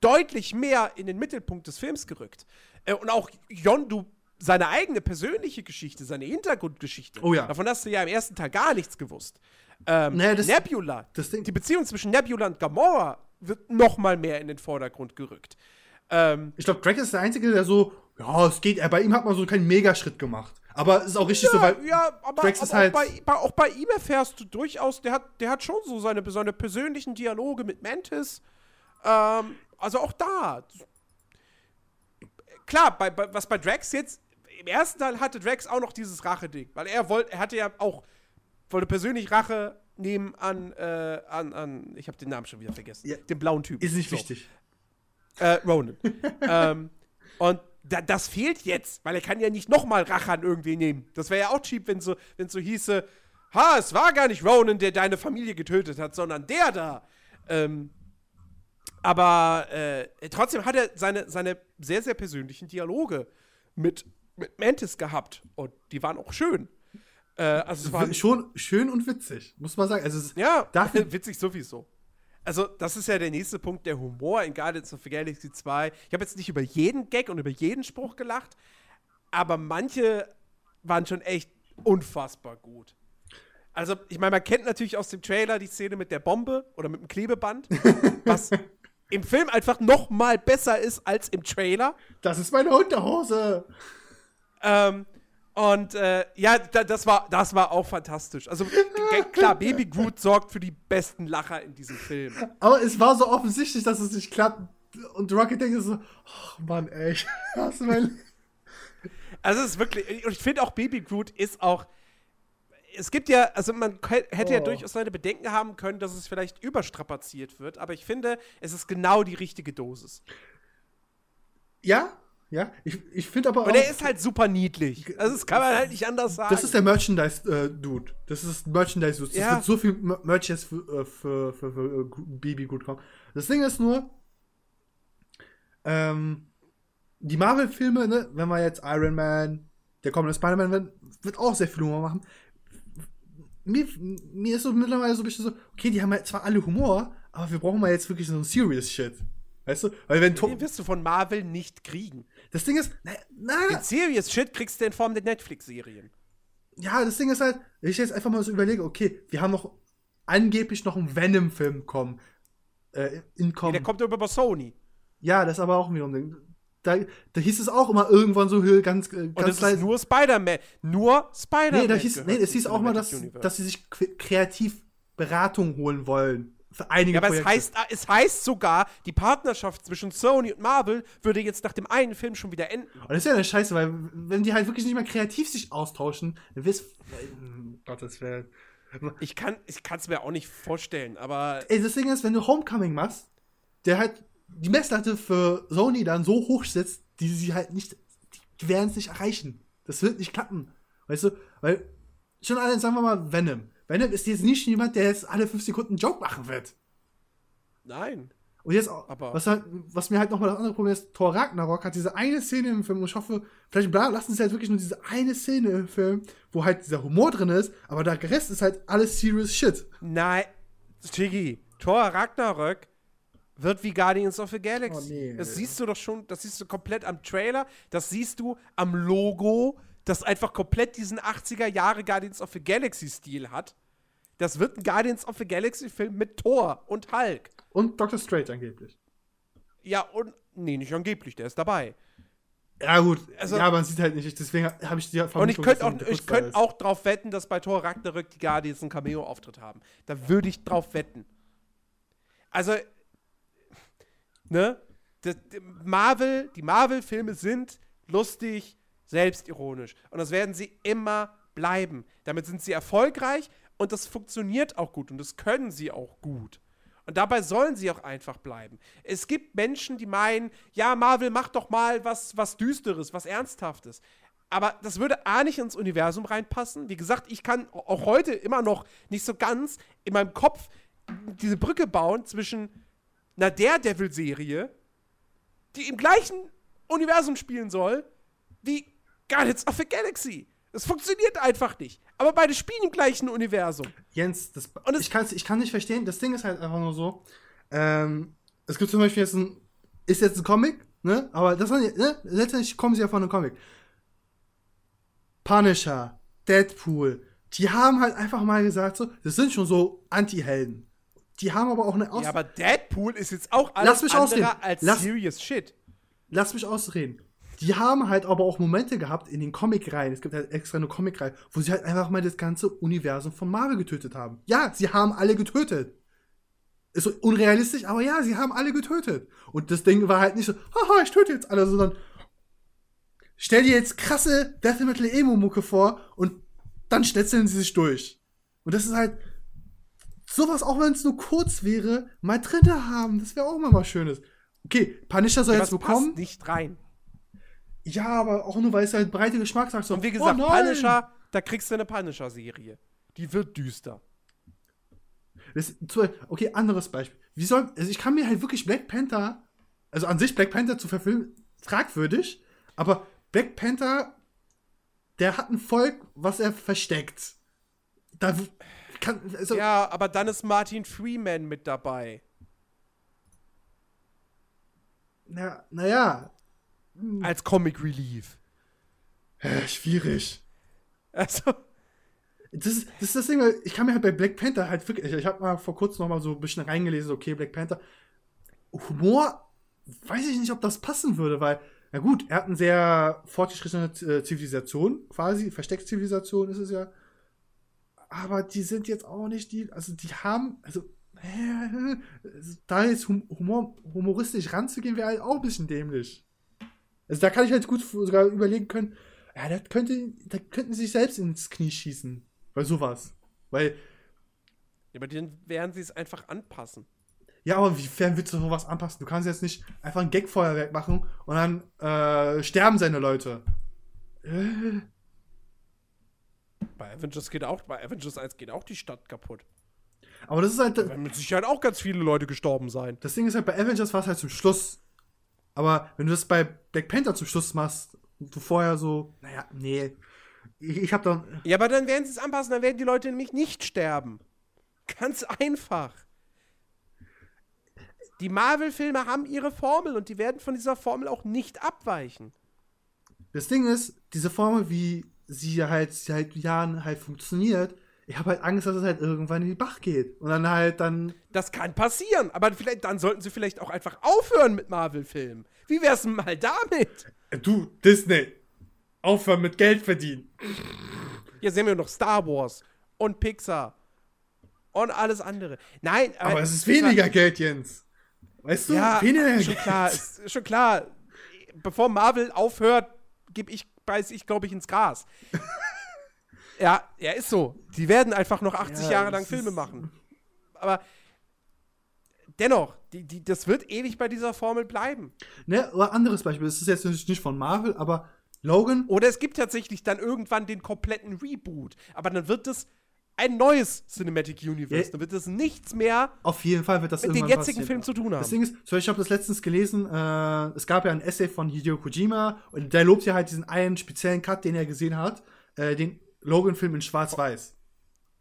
deutlich mehr in den Mittelpunkt des Films gerückt. Äh, und auch Yondu, seine eigene persönliche Geschichte, seine Hintergrundgeschichte. Oh ja. Davon hast du ja im ersten Teil gar nichts gewusst. Ähm, Naja, das- Nebula, das die Beziehung zwischen Nebula und Gamora wird noch mal mehr in den Vordergrund gerückt. Ähm, Ich glaube, Drake ist der Einzige, der so, ja, es geht, bei ihm hat man so keinen Megaschritt gemacht. Aber es ist auch richtig so, weil. ja, aber, Drax ist aber halt- auch, bei, bei, auch bei ihm erfährst du durchaus, der hat, der hat schon so seine, seine persönlichen Dialoge mit Mantis. Ähm, also auch da. Klar, bei, bei, was bei Drax jetzt, im ersten Teil hatte Drax auch noch dieses Rache-Ding, weil er wollte, er hatte ja auch, wollte persönlich Rache nehmen an, äh, an, an, ich habe den Namen schon wieder vergessen, Ja. den blauen Typen. Ist nicht So. wichtig. Äh, Ronan. <laughs> ähm, und da, das fehlt jetzt, weil er kann ja nicht nochmal Rache an irgendwie nehmen. Das wäre ja auch cheap, wenn so, wenn so hieße, ha, es war gar nicht Ronan, der deine Familie getötet hat, sondern der da. Ähm, aber äh, trotzdem hat er seine, seine sehr, sehr persönlichen Dialoge mit, mit Mantis gehabt. Und die waren auch schön. Äh, also es waren, Schon schön und witzig, muss man sagen. Also, ja, Dafür- <laughs> witzig sowieso. Also, das ist ja der nächste Punkt, der Humor in Guardians of the Galaxy 2. Ich habe jetzt nicht über jeden Gag und über jeden Spruch gelacht, aber manche waren schon echt unfassbar gut. Also, ich meine, man kennt natürlich aus dem Trailer die Szene mit der Bombe oder mit dem Klebeband, <laughs> was im Film einfach noch mal besser ist als im Trailer. das ist meine Unterhose. Ähm, und äh, ja, da, das, war, das war auch fantastisch. Also klar, <laughs> Baby Groot sorgt für die besten Lacher in diesem Film. Aber es war so offensichtlich, dass es nicht klappt. Und Rocket denkt so, oh Mann, ey, <laughs> ich hasse mein Also es ist wirklich, und ich finde auch Baby Groot ist auch, es gibt ja, also man hätte ja Oh. durchaus seine Bedenken haben können, dass es vielleicht überstrapaziert wird, aber ich finde, es ist genau die richtige Dosis. Ja, ja. Ich, ich finde aber auch. Und er ist halt super niedlich. Also das kann man halt nicht anders sagen. Das ist der Merchandise-Dude. das ist Merchandise-Dude. Das Ja. wird so viel Mer- Merchandise für, äh, für, für, für äh, Baby gut kommen. Das Ding ist nur, ähm, die Marvel-Filme, ne, wenn wir jetzt Iron Man, der kommende Spider-Man, wird, wird auch sehr viel Humor machen. Mir, mir ist so mittlerweile so ein bisschen so, okay, die haben halt zwar alle Humor, aber wir brauchen mal jetzt wirklich so ein Serious Shit. Weißt du? Weil wenn Den to wirst du von Marvel nicht kriegen. das Ding ist, na, na, Den Serious Shit kriegst du in Form der Netflix-Serien. ja, das Ding ist halt, wenn ich jetzt einfach mal so überlege, okay, wir haben noch angeblich noch einen Venom-Film kommen. Äh, in kommen. Der kommt über Sony. ja, das ist aber auch wieder ein Ding. Da, da hieß es auch immer irgendwann so ganz, äh, Und ganz das ist nur Spider-Man. Nur Spider-Man. Nee, da hieß, nee, es hieß auch mal, dass, Universe. dass sie sich kreativ Beratung holen wollen. Für einige Ja, aber es Projekte. heißt, es heißt sogar, die Partnerschaft zwischen Sony und Marvel würde jetzt nach dem einen Film schon wieder enden. Und das ist ja eine Scheiße, weil wenn die halt wirklich nicht mehr kreativ sich austauschen, dann wirst Gottes Willen. Ich kann es mir auch nicht vorstellen, aber Ey, das Ding ist, wenn du Homecoming machst, der halt die Messlatte für Sony dann so hoch setzt, die sie halt nicht, die werden es nicht erreichen. Das wird nicht klappen. Weißt du, weil schon alle, sagen wir mal, Venom. Venom ist jetzt nicht jemand, der jetzt alle fünf Sekunden einen Joke machen wird. Nein. Und jetzt auch, Aber- was, halt, was mir halt nochmal das andere Problem ist, Thor Ragnarok hat diese eine Szene im Film und ich hoffe, vielleicht lassen sie halt wirklich nur diese eine Szene im Film, wo halt dieser Humor drin ist, aber der Rest ist halt alles serious shit. Nein. Chigi, Thor Ragnarök wird wie Guardians of the Galaxy. Oh, nee. Das siehst du doch schon, das siehst du komplett am Trailer, das siehst du am Logo, das einfach komplett diesen 80er Jahre Guardians of the Galaxy Stil hat. Das wird ein Guardians of the Galaxy Film mit Thor und Hulk. Und Doctor Strange angeblich. Ja, und nee, nicht angeblich, der ist dabei. Ja, gut, Also- ja, man sieht halt nicht, deswegen habe ich die Und ich Vermutung, könnte auch, ich könnt auch drauf wetten, dass bei Thor Ragnarök die Guardians einen Cameo-Auftritt haben. Da würde ich drauf wetten. Also, ne? Das, Marvel, die Marvel-Filme sind lustig, selbstironisch. Und das werden sie immer bleiben. Damit sind sie erfolgreich und das funktioniert auch gut und das können sie auch gut. Und dabei sollen sie auch einfach bleiben. Es gibt Menschen, die meinen, ja, Marvel macht doch mal was, was Düsteres, was Ernsthaftes. Aber das würde A nicht ins Universum reinpassen. Wie gesagt, ich kann auch heute immer noch nicht so ganz in meinem Kopf diese Brücke bauen zwischen einer Daredevil-Serie, die im gleichen Universum spielen soll, wie Guardians of the Galaxy. Das funktioniert einfach nicht. Aber beide spielen im gleichen Universum. Jens, das, Und es- ich, kann's, ich kann nicht verstehen. Das Ding ist halt einfach nur so. Ähm, es gibt zum Beispiel jetzt ein. Ist jetzt ein Comic, ne? Aber das ne? letztendlich kommen sie ja von einem Comic. Punisher, Deadpool, die haben halt einfach mal gesagt, so, das sind schon so Anti-Helden. Die haben aber auch eine Aus Ja, aber Deadpool ist jetzt auch alles Lass mich andere ausreden. als Lass- serious shit. Lass mich ausreden. Die haben halt aber auch Momente gehabt in den Comic-Reihen. Es gibt halt extra eine Comic-Reihe, wo sie halt einfach mal das ganze Universum von Marvel getötet haben. Ja, sie haben alle getötet. Ist so unrealistisch, aber ja, sie haben alle getötet. Und das Ding war halt nicht so, haha, ich töte jetzt alle, sondern stell dir jetzt krasse Death Metal Emo-Mucke vor und dann schnetzeln sie sich durch. Und das ist halt sowas, auch wenn es nur kurz wäre, mal drinne haben. Das wäre auch mal was Schönes. Okay, Punisher soll Ja, jetzt bekommen. passt nicht rein. Ja, aber auch nur, weil es halt breite Geschmackssache Und wie gesagt, oh! Punisher, da kriegst du eine Punisher-Serie. Die wird düster. Das, okay, anderes Beispiel. Wie soll, also ich kann mir halt wirklich Black Panther, also an sich Black Panther zu verfilmen, fragwürdig, aber Black Panther, der hat ein Volk, was er versteckt. Da kann, also, Ja, aber dann ist Martin Freeman mit dabei. na, naja, Als Comic Relief. äh, schwierig. Also, Das ist, das ist das Ding, weil ich kann mir halt bei Black Panther halt wirklich, ich, habe mal vor kurzem noch mal so ein bisschen reingelesen, okay, Black Panther, Humor, weiß ich nicht, ob das passen würde, weil, na gut, er hat eine sehr fortgeschrittene äh, Zivilisation, quasi, Versteckzivilisation ist es ja, aber die sind jetzt auch nicht die, also die haben, also, da jetzt hum Humor, humoristisch ranzugehen, wäre halt auch ein bisschen dämlich. Also da kann ich halt gut sogar überlegen können, ja, das könnte, da könnten sie sich selbst ins Knie schießen. Bei sowas. Weil, ja, aber dann werden sie es einfach anpassen. ja, aber wiefern willst du sowas anpassen? Du kannst jetzt nicht einfach ein Gagfeuerwerk machen und dann äh, sterben seine Leute. Äh, Bei Avengers geht auch, bei Avengers 1 geht auch die Stadt kaputt. aber das ist halt, Da werden mit Sicherheit auch ganz viele Leute gestorben sein. das Ding ist halt, bei Avengers war es halt zum Schluss. Aber wenn du das bei Black Panther zum Schluss machst, und du vorher so, naja, nee. Ich, ich hab dann, Ja, aber dann werden sie es anpassen, dann werden die Leute nämlich nicht sterben. Ganz einfach. Die Marvel-Filme haben ihre Formel und die werden von dieser Formel auch nicht abweichen. das Ding ist, diese Formel, wie sie halt seit Jahren halt funktioniert, ich habe halt Angst, dass es halt irgendwann in die Bach geht. Und dann halt dann Das kann passieren, aber vielleicht, dann sollten sie vielleicht auch einfach aufhören mit Marvel-Filmen. Wie wär's denn mal damit? Du, Disney, aufhören mit Geld verdienen. Hier sehen wir noch Star Wars und Pixar und alles andere. Nein, Aber es ist weniger Geld, Jens. Weißt du? Ja, weniger schon klar, ist schon klar. Bevor Marvel aufhört, gebe ich, beiß ich, glaube ich, ins Gras. Ja, ja, ist so. Die werden einfach noch 80 Ja, Jahre lang Filme machen. Aber dennoch, die, die, das wird ewig bei dieser Formel bleiben. Ne, oder anderes Beispiel. Es ist jetzt natürlich nicht von Marvel, aber Logan, Oder es gibt tatsächlich dann irgendwann den kompletten Reboot. Aber dann wird es ein neues Cinematic Universe. Ja. Dann wird es nichts mehr auf jeden Fall wird das mit den irgendwann jetzigen passieren. Filmen zu tun haben. Das Ding ist, Beispiel, ich habe das letztens gelesen, äh, es gab ja ein Essay von Hideo Kojima und der lobt ja halt diesen einen speziellen Cut, den er gesehen hat, äh, den Logan-Film in Schwarz-Weiß.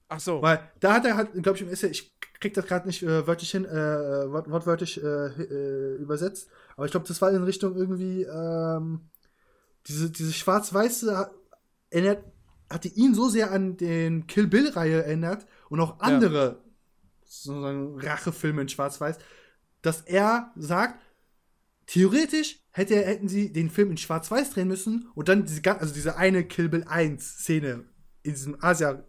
Ach so. Weil da hat er halt, glaube ich, im Essay, ich krieg das gerade nicht äh, wörtlich hin, äh, wort wortwörtlich äh, äh, übersetzt, aber ich glaube, das war in Richtung irgendwie, ähm, diese, diese Schwarz-Weiße erinnert, hatte ihn so sehr an den Kill Bill-Reihe erinnert und auch andere sozusagen Rachefilme in Schwarz-Weiß, dass er sagt, theoretisch hätte, er- hätten sie den Film in Schwarz-Weiß drehen müssen und dann diese, also diese eine Kill Bill 1 Szene in diesem Asia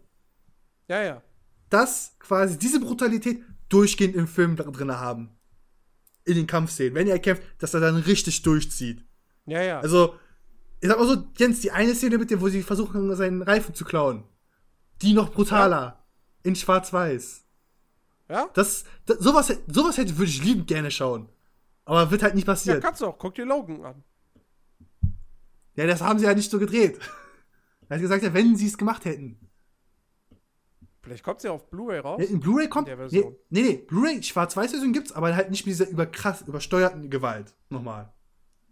ja, ja. das quasi diese Brutalität durchgehend im Film drin haben. In den Kampfszenen. Wenn er kämpft, dass er dann richtig durchzieht. Ja, ja. Also, ich sag mal so, Jens, die eine Szene mit dem, wo sie versuchen, seinen Reifen zu klauen. Die noch brutaler. In Schwarz-Weiß. ja? Das, das, sowas, sowas hätte, würde ich liebend gerne schauen. Aber wird halt nicht ja, passiert. Ja, kannst du auch. Guck dir Logan an. das haben sie ja nicht so gedreht. <laughs> Er hat gesagt, ja, wenn sie es gemacht hätten. Vielleicht kommt sie auf Blu-ray raus. Ja, in Blu-ray kommt. der Nee, nee, nee, Blu-ray, Schwarz-Weiß-Version gibt's, aber halt nicht mit dieser überkrass, übersteuerten Gewalt. Nochmal.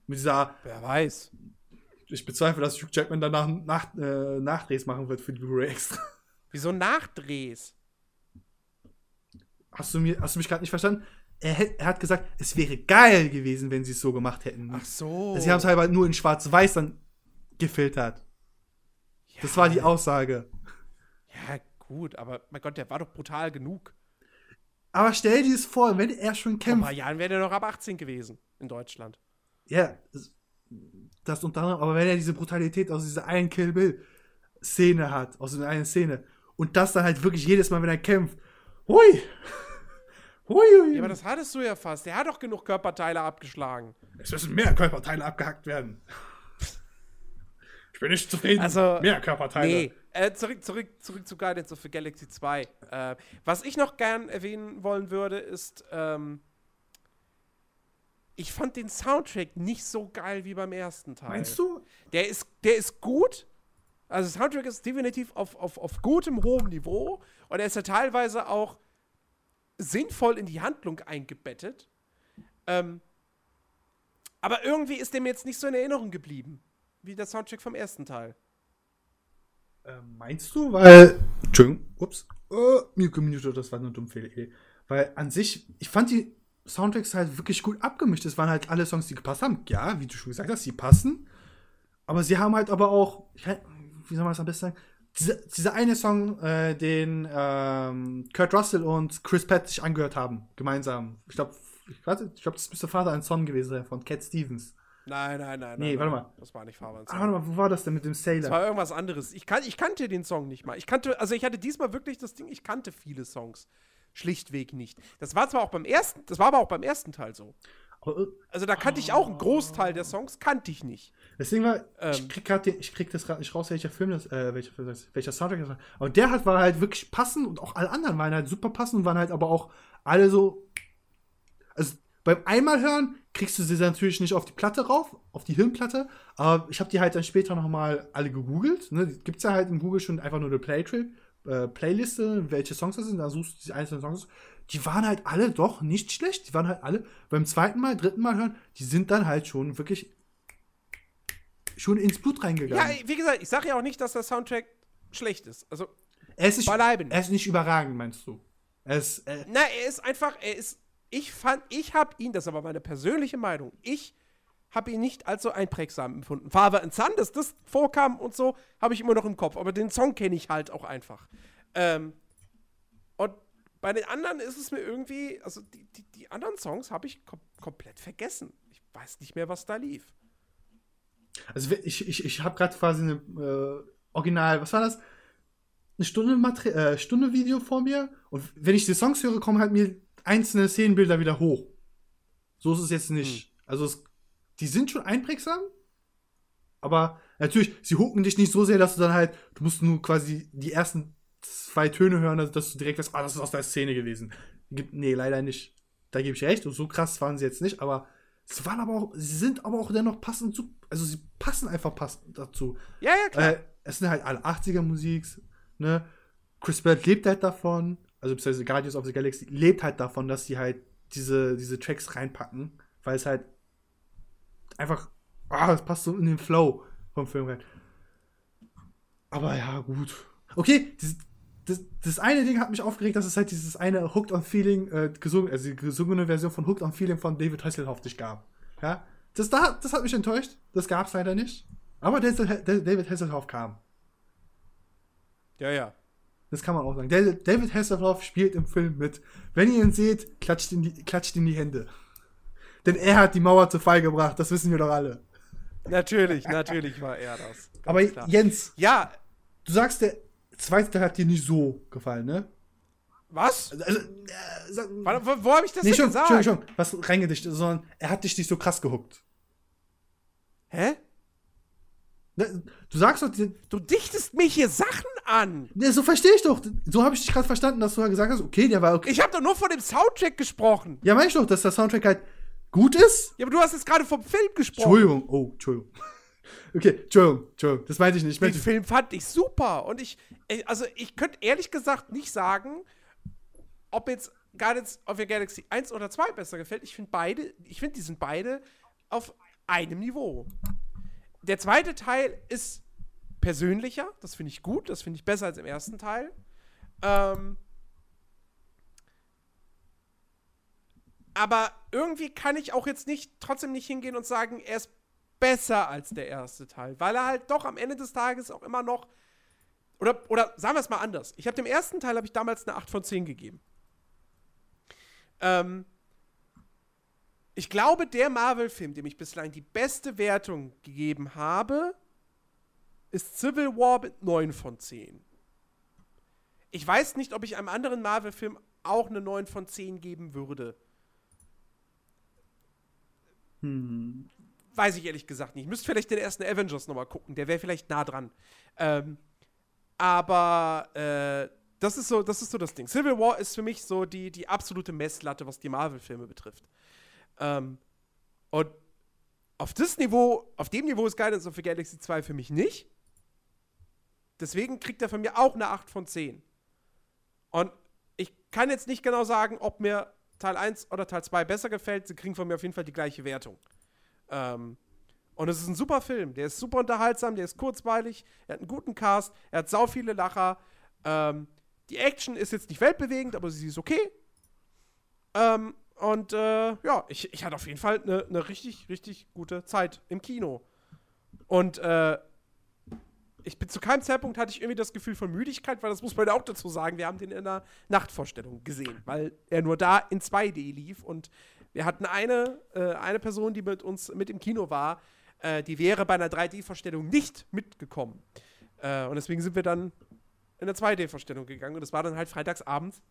Mit dieser. Wer weiß. Ich bezweifle, dass Hugh Jackman danach nach, äh, Nachdrehs machen wird für die Blu-ray extra. Wieso Nachdrehs? Hast du, mir, hast du mich gerade nicht verstanden? Er, er hat gesagt, es wäre geil gewesen, wenn sie es so gemacht hätten. Ach so. Sie haben es halt nur in Schwarz-Weiß dann gefiltert. Das war die Aussage. Ja, gut, aber mein Gott, der war doch brutal genug. Aber stell dir es vor, wenn er schon Vor ein kämpft. paar Jahren wäre der noch ab 18 gewesen in Deutschland. Ja, das- unter anderem, aber wenn er diese Brutalität aus dieser einen Kill Bill Szene hat, aus dieser einen Szene, und das dann halt wirklich jedes Mal, wenn er kämpft, hui, <laughs> hui, hui. Ja, aber das hattest du ja fast. Der hat doch genug Körperteile abgeschlagen. es müssen mehr Körperteile abgehackt werden. Ich bin nicht zufrieden. Also, mehr Körperteile. Nee, äh, zurück, zurück, zurück zu Guardians of the Galaxy 2. Äh, was ich noch gern erwähnen wollen würde, ist, ähm, ich fand den Soundtrack nicht so geil wie beim ersten Teil. Meinst du? Der ist, der ist gut. Also, Soundtrack ist definitiv auf, auf, auf gutem, hohem Niveau. Und er ist ja teilweise auch sinnvoll in die Handlung eingebettet. Ähm, aber irgendwie ist der mir jetzt nicht so in Erinnerung geblieben, wie der Soundtrack vom ersten Teil. Äh, meinst du? Weil. Entschuldigung, ups. Uh, Minute, das war eine dumme Fehler. Weil an sich, ich fand die Soundtracks halt wirklich gut abgemischt. Es waren halt alle Songs, die gepasst haben. Ja, wie du schon gesagt hast, sie passen. Aber sie haben halt aber auch, wie soll man das am besten sagen? Diese, dieser eine Song, äh, den ähm, Kurt Russell und Chris Pratt sich angehört haben, gemeinsam. Ich glaube, ich, ich glaube, das müsste Vater ein Song gewesen sein von Cat Stevens. Nein, nein, nein. Nee, nein, warte mal. Das war nicht Fabian. Ah, warte mal, wo war das denn mit dem Das Sailor? war irgendwas anderes. Ich, kan ich kannte den Song nicht mal. Ich kannte, also ich hatte diesmal wirklich das Ding, ich kannte viele Songs. Schlichtweg nicht. Das war zwar auch beim ersten, das war aber auch beim ersten Teil so. Aber, äh, Also da kannte ich auch einen Großteil der Songs, kannte ich nicht. Deswegen war, ich Ähm. krieg grad den, ich krieg das gerade nicht raus, welcher Film das, äh, welcher, Film das- welcher Soundtrack das war. Aber der hat, war halt wirklich passend und auch alle anderen waren halt super passend und waren halt aber auch alle so. Also beim einmal hören kriegst du sie natürlich nicht auf die Platte rauf, auf die Hirnplatte, aber ich habe die halt dann später nochmal alle gegoogelt. Ne? Gibt's ja halt in Google schon einfach nur eine Playtrip, äh, Playliste, welche Songs das sind, da suchst du die einzelnen Songs. Die waren halt alle doch nicht schlecht. Die waren halt alle beim zweiten Mal, dritten Mal hören, die sind dann halt schon wirklich schon ins Blut Ja, reingegangen. wie gesagt, ich sage ja auch nicht, dass der Soundtrack schlecht ist. Also, er, ist nicht. er ist nicht überragend, meinst du? Er ist, äh, na, er ist einfach, er ist, ich fand, ich habe ihn, das ist aber meine persönliche Meinung, ich habe ihn nicht als so einprägsam empfunden. Father and Son, dass das vorkam und so, habe ich immer noch im Kopf. Aber den Song kenne ich halt auch einfach. Ähm, und bei den anderen ist es mir irgendwie, also die, die, die anderen Songs habe ich kom komplett vergessen. Ich weiß nicht mehr, was da lief. also ich, ich, ich habe gerade quasi eine äh, Original, was war das? Eine Stunde, Materi äh, Stunde Video vor mir und wenn ich die Songs höre, kommen halt mir einzelne Szenenbilder wieder hoch. So ist es jetzt nicht. Also es, die sind schon einprägsam, aber natürlich, sie hucken dich nicht so sehr, dass du dann halt, du musst nur quasi die ersten zwei Töne hören, dass, dass du direkt weißt, ah, das ist aus der Szene gewesen. Nee, leider nicht. Da gebe ich recht. Und so krass waren sie jetzt nicht, aber Sie waren aber auch, sie sind aber auch dennoch passend zu, also sie passen einfach passend dazu. Ja, ja, klar. Äh, es sind halt alle 80er Musik, ne? Chris Pratt lebt halt davon, also beziehungsweise Guardians of the Galaxy lebt halt davon, dass sie halt diese, diese Tracks reinpacken, weil es halt einfach, ah, es passt so in den Flow vom Film rein. Aber ja, gut. Okay, das, das, das eine Ding hat mich aufgeregt, dass es halt dieses eine Hooked on Feeling, äh, gesungen, also die gesungene Version von Hooked on Feeling von David Hasselhoff nicht gab. Ja, das, da, das hat mich enttäuscht. Das gab es leider nicht. Aber David Hasselhoff kam. Ja, ja. Das kann man auch sagen. David Hasselhoff spielt im Film mit. Wenn ihr ihn seht, klatscht in die, klatscht in die Hände. Denn er hat die Mauer zu Fall gebracht, das wissen wir doch alle. Natürlich, natürlich war er das. Aber klar. Jens, ja. Du sagst, der zweite Teil hat dir nicht so gefallen, ne? Was? Also, äh, wo, wo habe ich das nee, schon, gesagt? Schon, schon, was reingedichtet, sondern er hat dich nicht so krass gehuckt. Hä? Ne, du sagst doch, du dichtest mir hier Sachen an. Ne, so verstehe ich doch. So habe ich dich gerade verstanden, dass du halt gesagt hast, okay, der war okay. Ich habe doch nur von dem Soundtrack gesprochen. Ja, meine ich doch, dass der Soundtrack halt gut ist. Ja, aber du hast jetzt gerade vom Film gesprochen. Entschuldigung, oh, Entschuldigung. <laughs> Okay, Entschuldigung, Entschuldigung, das meinte ich nicht. Ich Den Film fand ich super und ich, also ich könnte ehrlich gesagt nicht sagen, ob jetzt Guardians of the Galaxy 1 oder 2 besser gefällt. Ich finde beide, ich finde, die sind beide auf einem Niveau. Der zweite Teil ist persönlicher, das finde ich gut, das finde ich besser als im ersten Teil. Ähm, aber irgendwie kann ich auch jetzt nicht, trotzdem nicht hingehen und sagen, er ist besser als der erste Teil, weil er halt doch am Ende des Tages auch immer noch oder, oder sagen wir es mal anders. Ich habe dem ersten Teil habe ich damals eine 8 von 10 gegeben. Ähm, ich glaube, der Marvel-Film, dem ich bislang die beste Wertung gegeben habe, ist Civil War mit 9 von 10. Ich weiß nicht, ob ich einem anderen Marvel-Film auch eine 9 von 10 geben würde. Hm. Weiß ich ehrlich gesagt nicht. Ich müsste vielleicht den ersten Avengers nochmal gucken. Der wäre vielleicht nah dran. Ähm, aber äh, das ist so, das ist so das Ding. Civil War ist für mich so die, die absolute Messlatte, was die Marvel-Filme betrifft. Ähm, und auf das Niveau, auf dem Niveau ist Guidance of the Galaxy 2 für mich nicht. Deswegen kriegt er von mir auch eine 8 von 10. Und ich kann jetzt nicht genau sagen, ob mir Teil 1 oder Teil 2 besser gefällt. Sie kriegen von mir auf jeden Fall die gleiche Wertung. Ähm, und es ist ein super Film. Der ist super unterhaltsam, der ist kurzweilig, er hat einen guten Cast, er hat sau viele Lacher. Ähm, die Action ist jetzt nicht weltbewegend, aber sie ist okay. Ähm, und äh, ja, ich, ich hatte auf jeden Fall eine ne richtig, richtig gute Zeit im Kino. Und äh, ich bin zu keinem Zeitpunkt hatte ich irgendwie das Gefühl von Müdigkeit, weil das muss man ja auch dazu sagen. Wir haben den in einer Nachtvorstellung gesehen, weil er nur da in 2D lief und wir hatten eine, äh, eine Person, die mit uns mit im Kino war, äh, die wäre bei einer 3D-Vorstellung nicht mitgekommen. Äh, und deswegen sind wir dann in eine 2D-Vorstellung gegangen und das war dann halt freitagsabends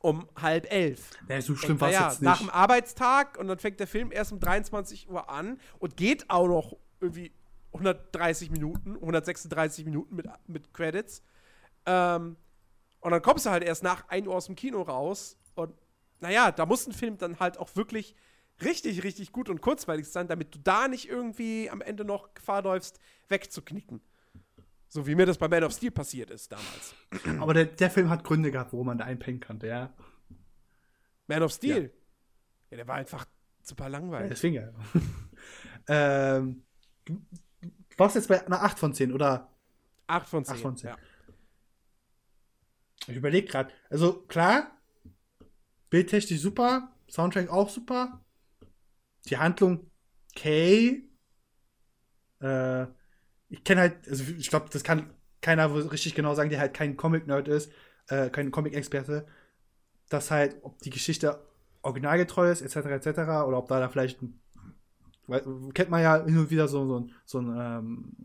um halb elf. Ja, so schlimm war es ja, jetzt nicht. Nach dem Arbeitstag und dann fängt der Film erst um 23 Uhr an und geht auch noch irgendwie 130 Minuten, 136 Minuten mit, mit Credits. Ähm, und dann kommst du halt erst nach 1 Uhr aus dem Kino raus und naja, da muss ein Film dann halt auch wirklich richtig, richtig gut und kurzweilig sein, damit du da nicht irgendwie am Ende noch Gefahr läufst, wegzuknicken. So wie mir das bei Man of Steel passiert ist damals. Aber der, der Film hat Gründe gehabt, wo man da einpennen konnte, ja. Man of Steel? Ja, ja der war einfach super langweilig. Ja, deswegen ja. <laughs> ähm, du warst jetzt bei einer 8 von 10, oder? 8 von 10. 8 von 10. Ja. Ich überlege gerade. Also, klar, bildtechnisch super, Soundtrack auch super. Die Handlung okay. Äh, ich kenne halt, also ich glaube, das kann keiner richtig genau sagen, der halt kein Comic-Nerd ist, äh, kein Comic-Experte, dass halt, ob die Geschichte originalgetreu ist, etc., etc., oder ob da da vielleicht ein, weil, kennt man ja hin und wieder so, so, so ein ähm,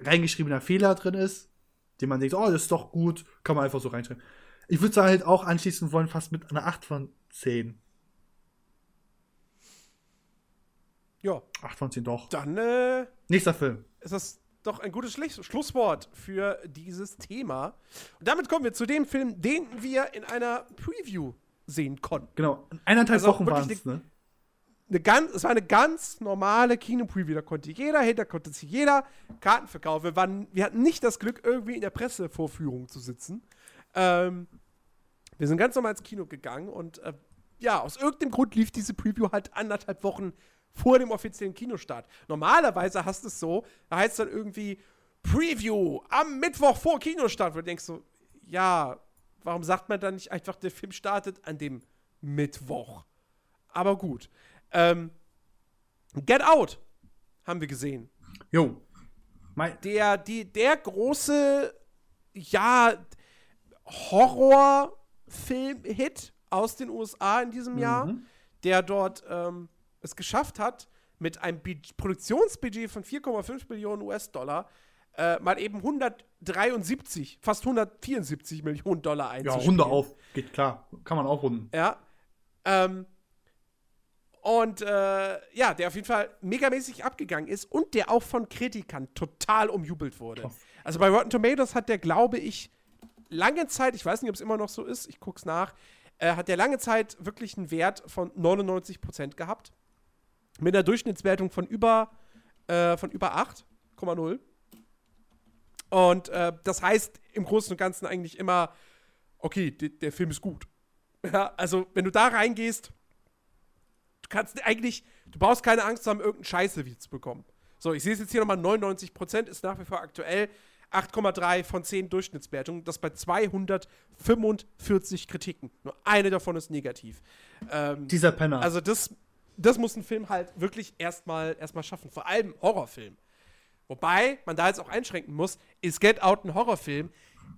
reingeschriebener Fehler drin ist, den man denkt, oh, das ist doch gut, kann man einfach so reinschreiben. Ich würde halt auch anschließen wollen, fast mit einer 8 von 10. Ja. 8 von 10 doch. Dann, äh, Nächster Film. Ist das doch ein gutes Schlusswort für dieses Thema. Und damit kommen wir zu dem Film, den wir in einer Preview sehen konnten. Genau, eineinhalb also Wochen waren es, ne? eine ganz, es war eine ganz normale Kino-Preview. Da konnte jeder hin, da konnte sich jeder Karten verkaufen. Wir, waren, wir hatten nicht das Glück, irgendwie in der Pressevorführung zu sitzen. Ähm, wir sind ganz normal ins Kino gegangen und äh, ja, aus irgendeinem Grund lief diese Preview halt anderthalb Wochen vor dem offiziellen Kinostart. Normalerweise hast du es so, da heißt es dann irgendwie Preview am Mittwoch vor Kinostart, wo du denkst so, ja, warum sagt man dann nicht einfach, der Film startet an dem Mittwoch? Aber gut. Ähm, Get Out haben wir gesehen. Jo. Der, die, der große, ja, Horrorfilm-Hit aus den USA in diesem mhm. Jahr, der dort ähm, es geschafft hat, mit einem Budget, Produktionsbudget von 4,5 Millionen US-Dollar äh, mal eben 173, fast 174 Millionen Dollar einzuspielen. Ja, Runde auf, geht klar, kann man auch runden. Ja. Ähm, und äh, ja, der auf jeden Fall megamäßig abgegangen ist und der auch von Kritikern total umjubelt wurde. Krass. Also bei Rotten Tomatoes hat der, glaube ich, lange Zeit, ich weiß nicht, ob es immer noch so ist, ich guck's nach, äh, hat der lange Zeit wirklich einen Wert von 99% gehabt. Mit einer Durchschnittswertung von über, äh, von über 8,0. Und äh, das heißt im Großen und Ganzen eigentlich immer, okay, der Film ist gut. <laughs> Ja, also wenn du da reingehst, du kannst eigentlich, du brauchst keine Angst zu haben, irgendeinen Scheiße wie zu bekommen. So, ich sehe es jetzt hier nochmal, 99% ist nach wie vor aktuell. 8,3 von 10 Durchschnittswertungen, das bei 245 Kritiken. Nur eine davon ist negativ. Ähm, Dieser Penner. Also das, das muss ein Film halt wirklich erstmal erst schaffen. Vor allem Horrorfilm. Wobei man da jetzt auch einschränken muss, ist Get Out ein Horrorfilm?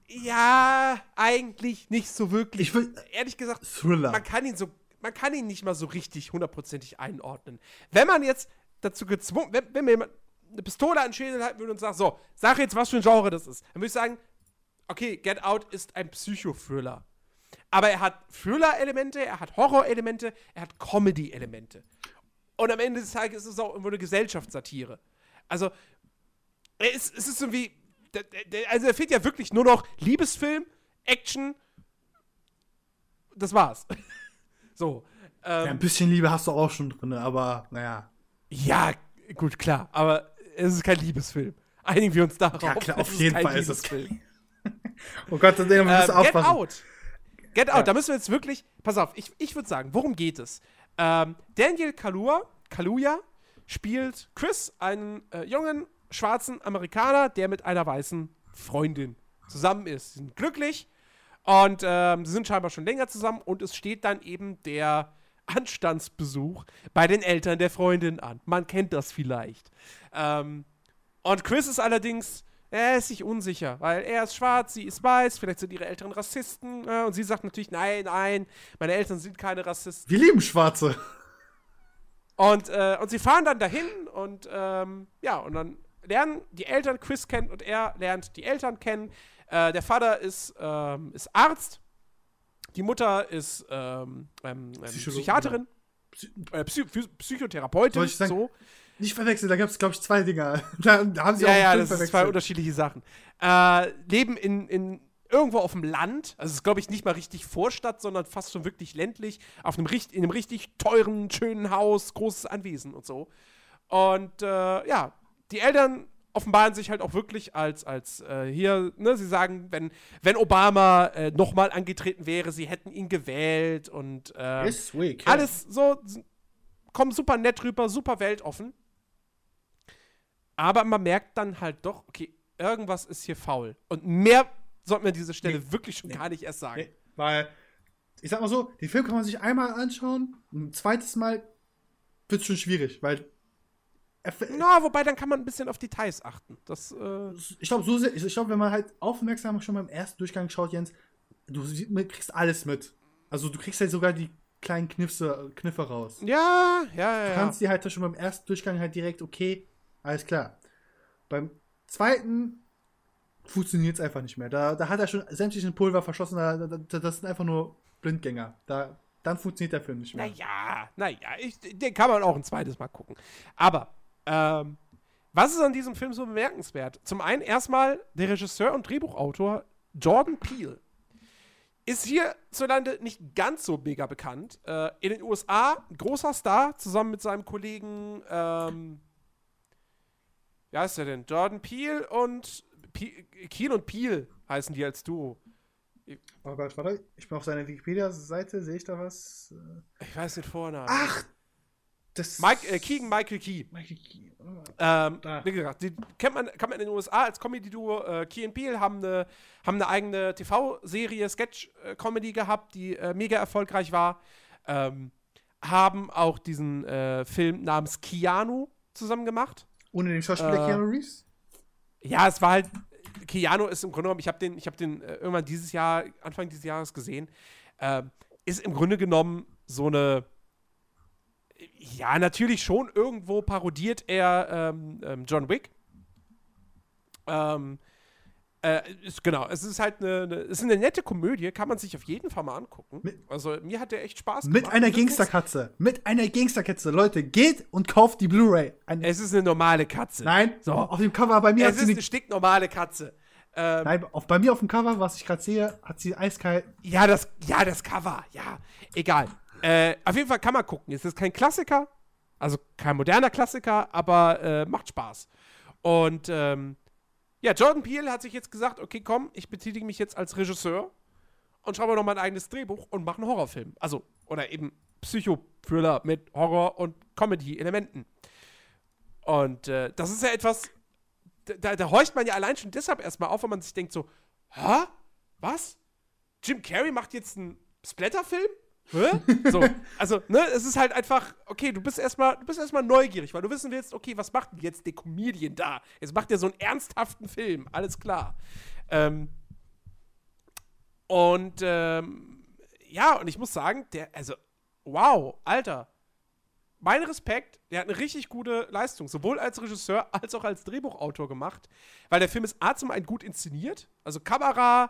Ja, eigentlich nicht so wirklich. Ich will, ehrlich gesagt, Thriller. man kann ihn so man kann ihn nicht mal so richtig hundertprozentig einordnen. Wenn man jetzt dazu gezwungen, wenn, wenn mir jemand eine Pistole an den Schädel halten würde und sagt, so, sag jetzt, was für ein Genre das ist, dann würde ich sagen, okay, Get Out ist ein Psychothriller. Aber er hat Thriller-Elemente, er hat Horror-Elemente, er hat Comedy-Elemente. Und am Ende des Tages ist es auch irgendwo eine Gesellschaftssatire. Also, es, es ist irgendwie, also er fehlt ja wirklich nur noch Liebesfilm, Action, das war's. <laughs> So. Ähm, ja, ein bisschen Liebe hast du auch schon drin, aber naja. Ja, gut, klar. Aber es ist kein Liebesfilm. Einigen wir uns darauf. Ja, klar, auf jeden Fall ist es kein. <laughs> oh Gott, dann müssen wir ähm, aufpassen. Get Out. Get Out, ja. da müssen wir jetzt wirklich. Pass auf, ich, ich würde sagen, worum geht es? Ähm, Daniel Kalua, Kaluja spielt Chris, einen äh, jungen schwarzen Amerikaner, der mit einer weißen Freundin zusammen ist. Sie sind glücklich und ähm, sie sind scheinbar schon länger zusammen und es steht dann eben der Anstandsbesuch bei den Eltern der Freundin an. Man kennt das vielleicht. Ähm, und Chris ist allerdings, er ist sich unsicher, weil er ist schwarz, sie ist weiß, vielleicht sind ihre Eltern Rassisten. Äh, und sie sagt natürlich, nein, nein, meine Eltern sind keine Rassisten. Wir lieben Schwarze. Und, äh, und sie fahren dann dahin und ähm, ja, und dann lernen die Eltern Chris kennen und er lernt die Eltern kennen. Äh, der Vater ist, ähm, ist Arzt, die Mutter ist ähm, ähm, ähm Psychiaterin, äh, Psy Psychotherapeutin. ich sagen, so. Nicht verwechseln, da gab es, glaube ich, zwei Dinger. <laughs> da, da haben sie ja, auch ja, das sind zwei unterschiedliche Sachen. Äh, leben in, in irgendwo auf dem Land, also es ist, glaube ich, nicht mal richtig Vorstadt, sondern fast schon wirklich ländlich, auf einem, in einem richtig teuren, schönen Haus, großes Anwesen und so. Und äh, ja, die Eltern offenbaren sich halt auch wirklich als, als äh, hier, ne, sie sagen, wenn, wenn Obama äh, nochmal angetreten wäre, sie hätten ihn gewählt und äh, yes, alles so, kommen super nett rüber, super weltoffen. Aber man merkt dann halt doch, okay, irgendwas ist hier faul. Und mehr sollten wir an dieser Stelle nee, wirklich schon nee, gar nicht erst sagen. Nee, weil, ich sag mal so, den Film kann man sich einmal anschauen, ein zweites Mal wird es schon schwierig, weil na, wobei dann kann man ein bisschen auf Details achten. Das, äh ich glaube, so ich glaube, wenn man halt aufmerksam schon beim ersten Durchgang schaut, Jens, du kriegst alles mit. Also du kriegst halt sogar die kleinen Kniffe, Kniffe raus. Ja, ja, ja. Du kannst die halt schon beim ersten Durchgang halt direkt, okay, alles klar. Beim zweiten funktioniert es einfach nicht mehr. Da, da hat er schon sämtlichen Pulver verschossen, da, da, das sind einfach nur Blindgänger. Da, dann funktioniert der Film nicht mehr. Naja, naja, ich, den kann man auch ein zweites Mal gucken. Aber ähm, was ist an diesem Film so bemerkenswert? Zum einen erstmal der Regisseur und Drehbuchautor Jordan Peele. ist hierzulande nicht ganz so mega bekannt. Äh, in den USA großer Star, zusammen mit seinem Kollegen, ähm, wie heißt der denn? Jordan Peele und Keel und Peele heißen die als Duo. Oh Gott, warte, ich bin auf seiner Wikipedia-Seite, sehe ich da was? Ich weiß den Vornamen. Ach! Das Mike, äh, Keegan Michael Key. Michael Key. Oh. Ähm, wie gesagt, die kennt man, kann man in den USA als Comedy-Duo. Äh, Key und Peele haben eine, haben eine eigene TV-Serie, Sketch-Comedy gehabt, die äh, mega erfolgreich war. Ähm, haben auch diesen äh, Film namens Keanu zusammen gemacht. Ohne den Schauspieler Äh, Keanu Reeves? Ja, es war halt. Keanu ist im Grunde genommen, ich habe den, ich hab den äh, irgendwann dieses Jahr, Anfang dieses Jahres gesehen, ähm, ist im Grunde genommen so eine. Ja, natürlich schon irgendwo parodiert er ähm, ähm, John Wick. Ähm, äh, ist, genau, es ist halt eine, eine, es ist eine nette Komödie, kann man sich auf jeden Fall mal angucken. Mit- also mir hat der echt Spaß Mit gemacht. einer Das ist- Gangsterkatze. Mit einer Gangsterkatze. Leute, geht und kauft die Blu-ray. Es ist eine normale Katze. Nein, So. auf dem Cover bei mir es hat ist sie eine eine, stinknormale Katze. Ähm, Nein, auf, bei mir auf dem Cover, was ich gerade sehe, hat sie eiskalt. Ja, das, ja, das Cover, ja, egal. Äh, auf jeden Fall kann man gucken. Es ist kein Klassiker, also kein moderner Klassiker, aber äh, macht Spaß. Und ähm, ja, Jordan Peele hat sich jetzt gesagt, okay, komm, ich betätige mich jetzt als Regisseur und schreibe noch mein eigenes Drehbuch und mache einen Horrorfilm. Also, oder eben Psycho-Thriller mit Horror- und Comedy-Elementen. Und äh, das ist ja etwas, da, da horcht man ja allein schon deshalb erstmal auf, wenn man sich denkt so, hä? Was? Jim Carrey macht jetzt einen Splatterfilm? <laughs> So, <laughs> also, ne, es ist halt einfach, okay, du bist erstmal, du bist erstmal neugierig, weil du wissen willst, okay, was macht denn jetzt der Comedian da? Jetzt macht er so einen ernsthaften Film, alles klar. Ähm, und ähm, ja, und ich muss sagen, der, also, wow, Alter. Mein Respekt, der hat eine richtig gute Leistung, sowohl als Regisseur als auch als Drehbuchautor gemacht, weil der Film ist A zum einen gut inszeniert, also Kamera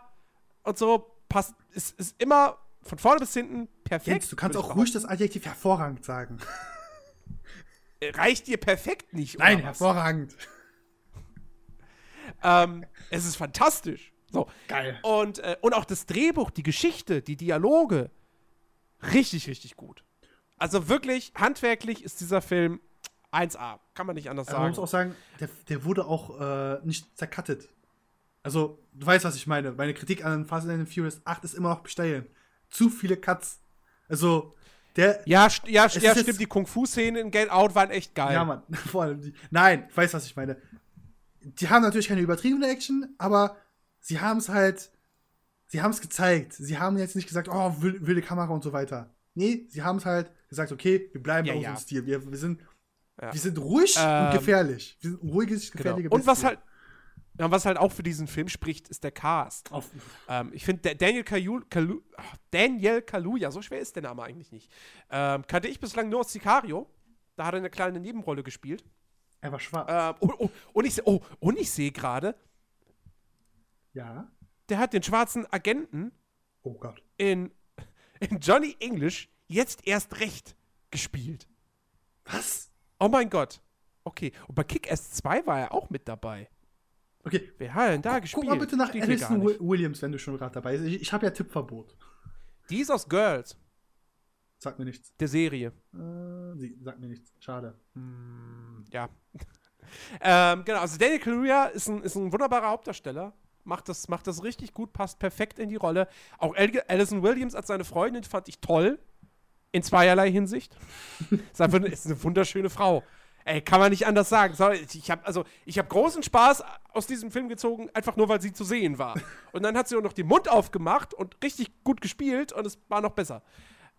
und so passt, ist, ist immer von vorne bis hinten perfekt. Jens, du kannst auch ruhig das Adjektiv hervorragend sagen. behaupten. Reicht dir perfekt nicht, oder Nein, hervorragend. Ähm, es ist fantastisch. So. Geil. Und, äh, und auch das Drehbuch, die Geschichte, die Dialoge, richtig, richtig gut. Also wirklich, handwerklich ist dieser Film 1A. Kann man nicht anders man sagen. muss auch sagen, der, der wurde auch äh, nicht zercuttet. Also, du weißt, was ich meine. Meine Kritik an Fast and Furious 8 ist immer noch bestellen. Zu viele Cuts. Also, der. Ja, ja, ja jetzt- stimmt, die Kung-Fu-Szenen in Get Out waren echt geil. Ja, Mann. <laughs> Vor allem die. Nein, ich weiß, was ich meine. Die haben natürlich keine übertriebene Action, aber sie haben es halt. Sie haben es gezeigt. Sie haben jetzt nicht gesagt, oh, wil- wilde Kamera und so weiter. Nee, sie haben es halt gesagt, okay, wir bleiben Ja, bei ja. unserem Stil. Wir, wir, sind, Ja. wir sind ruhig Ähm, und gefährlich. Wir sind ruhiges, Genau. gefährliches Und was halt, ja, was halt auch für diesen Film spricht, ist der Cast. Ähm, ich finde, Daniel Kalu Daniel Kaluuya, so schwer ist der Name eigentlich nicht. Ähm, kannte ich bislang nur aus Sicario. Da hat er eine kleine Nebenrolle gespielt. er war schwarz. Ähm, oh, oh, und ich, oh, und ich sehe gerade, ja. der hat den schwarzen Agenten Oh Gott. in, <laughs> in Johnny English jetzt erst recht gespielt. Was? Oh mein Gott. Okay. Und bei Kick-Ass 2 war er auch mit dabei. Okay, Wer hat denn da guck gespielt? mal bitte nach Steht Alison Williams, wenn du schon gerade dabei bist. Ich, ich habe ja Tippverbot. Die ist aus Girls, Sagt mir nichts. der Serie. Äh, sie sagt mir nichts. Schade. Ja. <laughs> ähm, genau, also Daniel Kaluuya ist ein, ist ein wunderbarer Hauptdarsteller. Macht das, macht das richtig gut, passt perfekt in die Rolle. Auch Al Alison Williams als seine Freundin fand ich toll. In zweierlei Hinsicht. <laughs> ist, einfach, ist eine wunderschöne Frau. Ey, kann man nicht anders sagen. Ich habe also, ich hab großen Spaß aus diesem Film gezogen, einfach nur, weil sie zu sehen war. <laughs> Und dann hat sie auch noch den Mund aufgemacht und richtig gut gespielt und es war noch besser.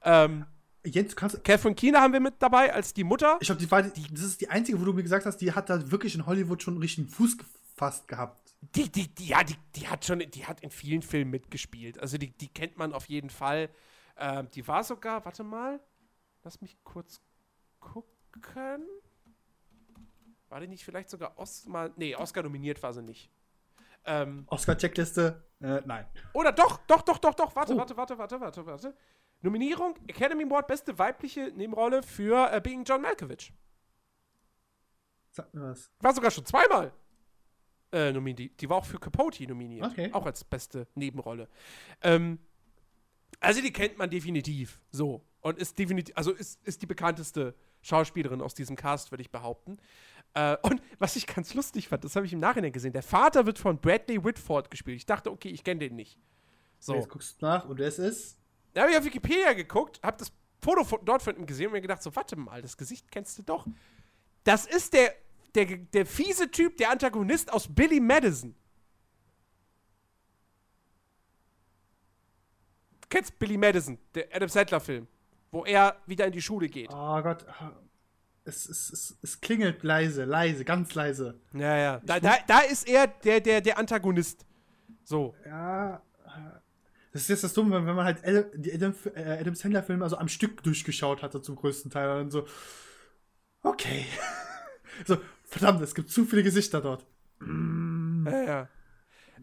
Ähm, du kannst. Catherine Keener haben wir mit dabei als die Mutter. Ich glaube, die war, die, das ist die einzige, wo du mir gesagt hast, die hat da wirklich in Hollywood schon einen richtigen Fuß gefasst gehabt. Die, die, die, ja, die, die hat schon, die hat in vielen Filmen mitgespielt. Also die, die kennt man auf jeden Fall. Ähm, die war sogar, warte mal, lass mich kurz gucken. War die nicht vielleicht sogar Oscar, nee, Oscar nominiert war sie nicht. Ähm, Oscar-Checkliste? Äh, nein. oder doch, doch, doch, doch, doch, warte, Oh. warte, warte, warte, warte, warte. Nominierung, Academy Award, beste weibliche Nebenrolle für äh, Being John Malkovich. Sag mir was. War sogar schon zweimal äh, nominiert. Die war auch für Capote nominiert. Okay. Auch als beste Nebenrolle. Ähm, Also die kennt man definitiv. So. Und ist definitiv, also ist, ist die bekannteste Schauspielerin aus diesem Cast, würde ich behaupten. Äh, und was ich ganz lustig fand, das habe ich im Nachhinein gesehen. Der Vater wird von Bradley Whitford gespielt. Ich dachte, okay, ich kenne den nicht. So. Jetzt guckst du nach und es ist. Da habe ich auf Wikipedia geguckt, habe das Foto von, dort von ihm gesehen und mir gedacht, so, warte mal, das Gesicht kennst du doch. Das ist der, der, der fiese Typ, der Antagonist aus Billy Madison. Du kennst Billy Madison, der Adam Sandler-Film, wo er wieder in die Schule geht. Oh Gott. Es, es, es, es klingelt leise, leise, ganz leise. Ja, ja. Da, da, da ist er der, der, der Antagonist. So. Ja. Das ist jetzt das Dumme, wenn man halt Adam, die Adam, äh, Adam Sandler-Filme also am Stück durchgeschaut hatte zum größten Teil. Und dann so, okay. <laughs> so, verdammt, es gibt zu viele Gesichter dort. Ja, ja.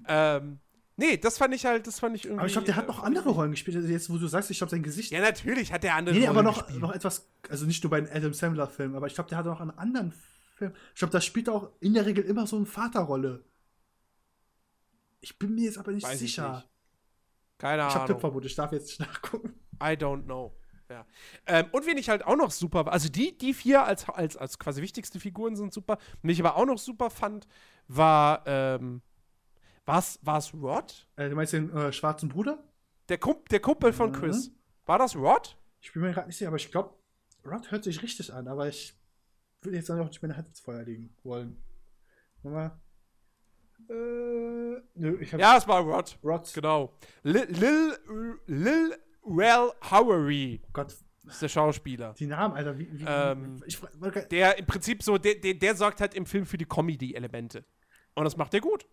Ähm, nee, das fand ich halt, das fand ich irgendwie. Aber ich glaube, der hat noch andere Rollen gespielt. Also jetzt, wo du sagst, ich glaube, sein Gesicht. Ja, natürlich hat der andere nee, Rollen aber noch, gespielt. noch etwas, also nicht nur bei den Adam Sandler-Filmen, aber ich glaube, der hat noch einen anderen Film. Ich glaube, da spielt er auch in der Regel immer so eine Vaterrolle. Ich bin mir jetzt aber nicht Weiß sicher. Nicht. Keine Ahnung. Ich habe Tippverbot, ich darf jetzt nicht nachgucken. I don't know. Ja. Ähm, und wen ich halt auch noch super, also die, die vier als, als, als quasi wichtigste Figuren sind super. Wen ich aber auch noch super fand, war, ähm, was, war es Rod? Äh, du meinst den äh, schwarzen Bruder? Der, Kump der Kumpel von Chris. Mhm. War das Rod? Ich bin mir gerade nicht sicher, aber ich glaube, Rod hört sich richtig an, aber ich würde jetzt auch nicht meine Hand ins Feuer legen wollen. Nochmal. Äh, nö, ich hab ja, es war Rod. Rod. Genau. Lil, Lil, Lil Rel Howery. Oh Gott. ist der Schauspieler. Die Namen, Alter, wie. wie ähm, ich, der im Prinzip so, der, der, der sorgt halt im Film für die Comedy-Elemente. Und das macht er gut.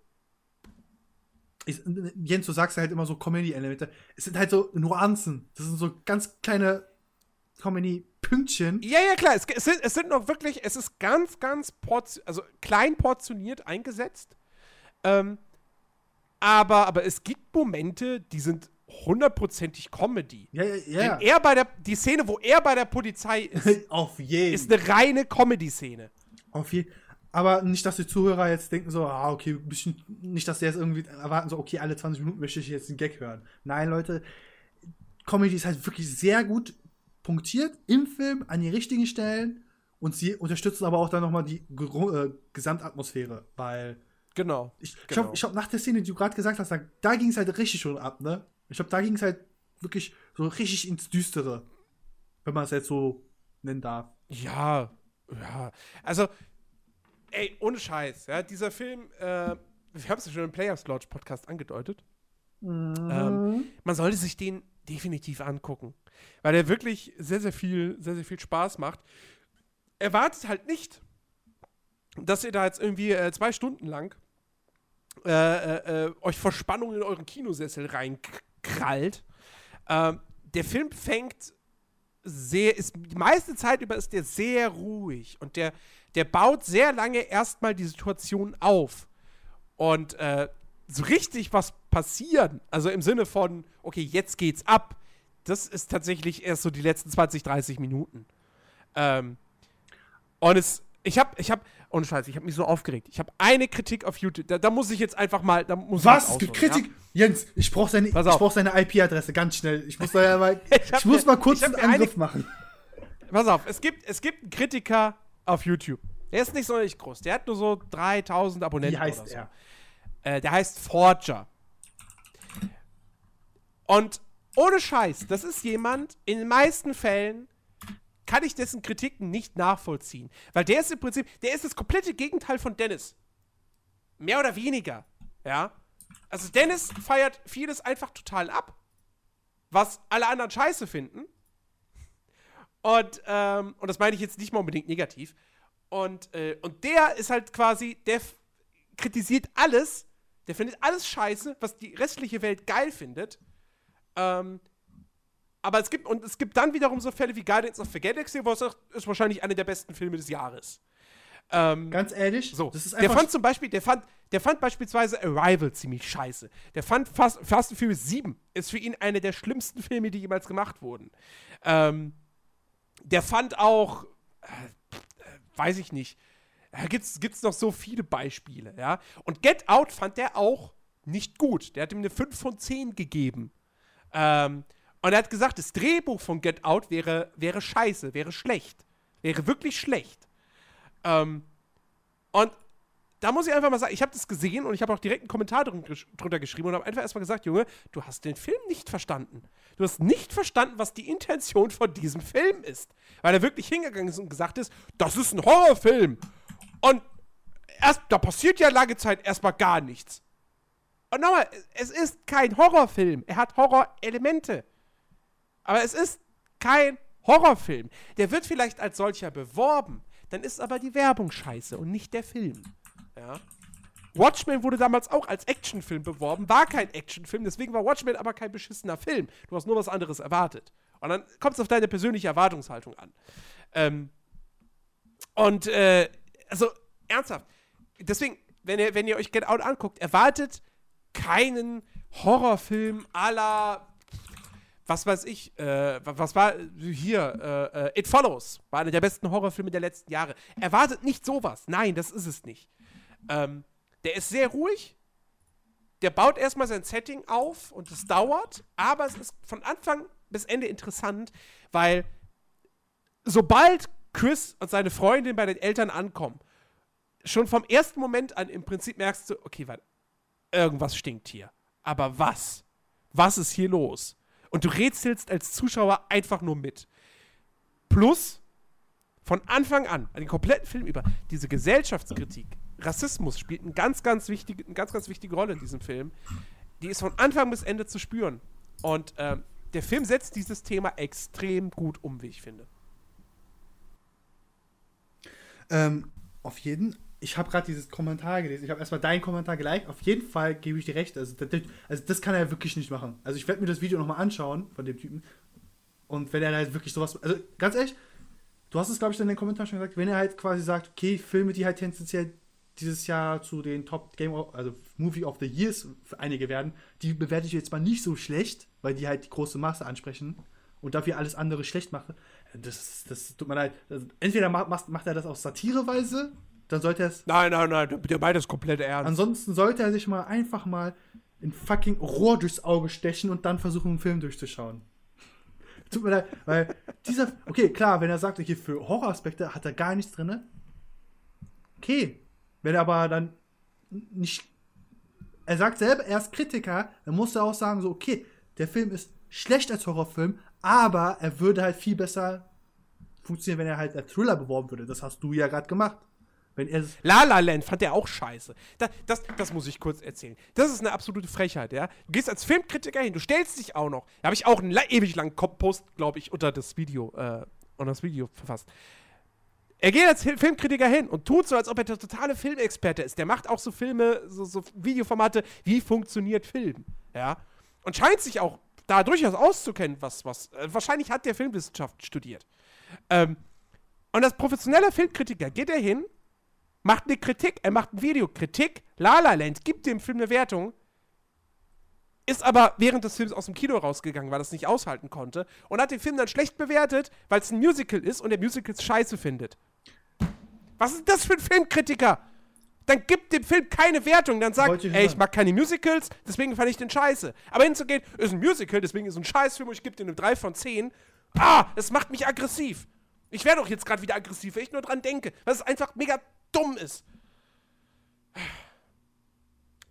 Ich, Jens, du sagst halt immer so Comedy-Elemente. Es sind halt so Nuancen. Das sind so ganz kleine Comedy-Pünktchen. Ja, ja, klar. Es, es, sind, es sind noch wirklich, es ist ganz, ganz portion, also klein portioniert eingesetzt. Ähm, aber, aber es gibt Momente, die sind hundertprozentig Comedy. Ja, ja, ja. er bei der, die Szene, wo er bei der Polizei ist, <laughs> Auf jeden. ist eine reine Comedy-Szene. Auf jeden aber nicht, dass die Zuhörer jetzt denken so, ah, okay, bisschen, nicht, dass sie jetzt irgendwie erwarten, so, okay, alle 20 Minuten möchte ich jetzt einen Gag hören. Nein, Leute, Comedy ist halt wirklich sehr gut punktiert im Film an die richtigen Stellen und sie unterstützen aber auch dann nochmal die äh, Gesamtatmosphäre, weil Genau. Ich, genau. ich glaube, glaub, nach der Szene, die du gerade gesagt hast, da, da ging es halt richtig schon ab, ne? Ich glaube, da ging es halt wirklich so richtig ins Düstere. Wenn man es jetzt so nennen darf. Ja, ja. Also, ey, ohne Scheiß, ja, dieser Film, äh, wir haben es ja schon im Players Lodge Podcast angedeutet. Mhm. Ähm, man sollte sich den definitiv angucken. Weil der wirklich sehr, sehr viel, sehr, sehr viel Spaß macht. Erwartet halt nicht, dass ihr da jetzt irgendwie äh, zwei Stunden lang äh, äh, äh, euch vor Spannung in euren Kinosessel reinkrallt. Ähm, der Film fängt sehr, ist die meiste Zeit über ist der sehr ruhig und der, der baut sehr lange erstmal die Situation auf. Und äh, so richtig was passieren, also im Sinne von, okay, jetzt geht's ab, das ist tatsächlich erst so die letzten 20, 30 Minuten. Ähm, und es, ich hab, ich hab, ohne Scheiß, ich habe mich so aufgeregt. Ich habe eine Kritik auf YouTube. Da, da, muss ich jetzt einfach mal. Da muss Was? Es Kritik? Ja? Jens, ich brauche seine, brauch seine IP-Adresse ganz schnell. Ich muss, da ja mal, <laughs> ich, ich muss mal kurz einen Angriff eine, machen. Pass auf, es gibt, es gibt einen Kritiker auf YouTube. Der ist nicht so nicht groß. Der hat nur so 3000 Abonnenten. Wie heißt so. er? Äh, der heißt Forger. Und ohne Scheiß, das ist jemand, in den meisten Fällen kann ich dessen Kritiken nicht nachvollziehen. Weil der ist im Prinzip, der ist das komplette Gegenteil von Dennis. Mehr oder weniger. Ja. Also Dennis feiert vieles einfach total ab, was alle anderen scheiße finden. Und, ähm, und das meine ich jetzt nicht mal unbedingt negativ. Und, äh, und der ist halt quasi, der kritisiert alles, der findet alles scheiße, was die restliche Welt geil findet. Ähm, aber es gibt, und es gibt dann wiederum so Fälle wie Guardians of the Galaxy, wo es ist wahrscheinlich einer der besten Filme des Jahres. Ähm, Ganz ehrlich, so. der fand zum Beispiel, der fand, der fand beispielsweise Arrival ziemlich scheiße. Der fand Fast, Fast and Furious 7 ist für ihn einer der schlimmsten Filme, die jemals gemacht wurden. Ähm, der fand auch, äh, weiß ich nicht, da gibt's, gibt's noch so viele Beispiele, ja. Und Get Out fand der auch nicht gut. Der hat ihm eine 5 von 10 gegeben. Ähm, Und er hat gesagt, das Drehbuch von Get Out wäre, wäre scheiße, wäre schlecht. Wäre wirklich schlecht. Ähm, und da muss ich einfach mal sagen, ich habe das gesehen und ich habe auch direkt einen Kommentar drunter geschrieben und habe einfach erstmal gesagt, Junge, du hast den Film nicht verstanden. Du hast nicht verstanden, was die Intention von diesem Film ist. Weil er wirklich hingegangen ist und gesagt ist, das ist ein Horrorfilm. Und erst, da passiert ja lange Zeit erstmal gar nichts. Und nochmal, es ist kein Horrorfilm. Er hat Horrorelemente. Aber es ist kein Horrorfilm. Der wird vielleicht als solcher beworben. Dann ist aber die Werbung scheiße und nicht der Film. Ja. Watchmen wurde damals auch als Actionfilm beworben, war kein Actionfilm, deswegen war Watchmen aber kein beschissener Film. Du hast nur was anderes erwartet. Und dann kommt es auf deine persönliche Erwartungshaltung an. Ähm, und, äh, also, ernsthaft. Deswegen, wenn ihr, wenn ihr euch Get Out anguckt, erwartet keinen Horrorfilm la was weiß ich, äh, was war hier, äh, äh, It Follows, war einer der besten Horrorfilme der letzten Jahre. Erwartet nicht sowas. Nein, das ist es nicht. Ähm, der ist sehr ruhig. Der baut erstmal sein Setting auf und es dauert, aber es ist von Anfang bis Ende interessant, weil sobald Chris und seine Freundin bei den Eltern ankommen, schon vom ersten Moment an im Prinzip merkst du, okay, warte, irgendwas stinkt hier. Aber was? Was ist hier los? Und du rätselst als Zuschauer einfach nur mit. Plus, von Anfang an, den kompletten Film über, diese Gesellschaftskritik, Rassismus spielt eine ganz, ganz wichtige, eine ganz, ganz wichtige Rolle in diesem Film. Die ist von Anfang bis Ende zu spüren. Und ähm, der Film setzt dieses Thema extrem gut um, wie ich finde. Ähm, auf jeden ich habe gerade dieses Kommentar gelesen. Ich habe erstmal deinen Kommentar geliked. Auf jeden Fall gebe ich dir recht. Also das, also das kann er wirklich nicht machen. Also ich werde mir das Video nochmal anschauen von dem Typen. Und wenn er halt wirklich sowas. Also ganz ehrlich, du hast es, glaube ich, in den Kommentaren schon gesagt, wenn er halt quasi sagt, okay, Filme, die halt tendenziell dieses Jahr zu den Top Game, of, also Movie of the Years für einige werden, die bewerte ich jetzt mal nicht so schlecht, weil die halt die große Masse ansprechen und dafür alles andere schlecht mache. Das, das tut mir leid. Also entweder macht, macht er das auf Satireweise, dann sollte er es. Nein, nein, nein, meint das komplett ernst. Ansonsten sollte er sich mal einfach mal ein fucking Rohr durchs Auge stechen und dann versuchen, einen Film durchzuschauen. Tut mir leid, weil dieser. Okay, klar, wenn er sagt, okay, für Horroraspekte hat er gar nichts drin. Okay. Wenn er aber dann nicht. Er sagt selber, er ist Kritiker, dann muss er auch sagen, so, okay, der Film ist schlecht als Horrorfilm, aber er würde halt viel besser funktionieren, wenn er halt als Thriller beworben würde. Das hast du ja gerade gemacht. Wenn er La La Land fand er auch scheiße. Das, das, das muss ich kurz erzählen. Das ist eine absolute Frechheit, ja. Du gehst als Filmkritiker hin, du stellst dich auch noch. Da habe ich auch einen ewig langen Post, glaube ich, unter das Video, äh, unter das Video verfasst. Er geht als Filmkritiker hin und tut so, als ob er der totale Filmexperte ist. Der macht auch so Filme, so, so Videoformate, wie funktioniert Film, ja. Und scheint sich auch da durchaus auszukennen, was, was. Äh, wahrscheinlich hat der Filmwissenschaft studiert. Ähm, und als professioneller Filmkritiker geht er hin macht eine Kritik, er macht ein Video, Kritik, La La Land, gibt dem Film eine Wertung, ist aber während des Films aus dem Kino rausgegangen, weil er es nicht aushalten konnte und hat den Film dann schlecht bewertet, weil es ein Musical ist und der Musical scheiße findet. Was ist das für ein Filmkritiker? Dann gibt dem Film keine Wertung, dann sagt, ey, ich mag keine Musicals, deswegen fand ich den scheiße. Aber hinzugehen, ist ein Musical, deswegen ist ein Scheißfilm und ich gebe dir eine 3 von 10. Ah, das macht mich aggressiv. Ich werde doch jetzt gerade wieder aggressiv, wenn ich nur dran denke. Das ist einfach mega dumm ist.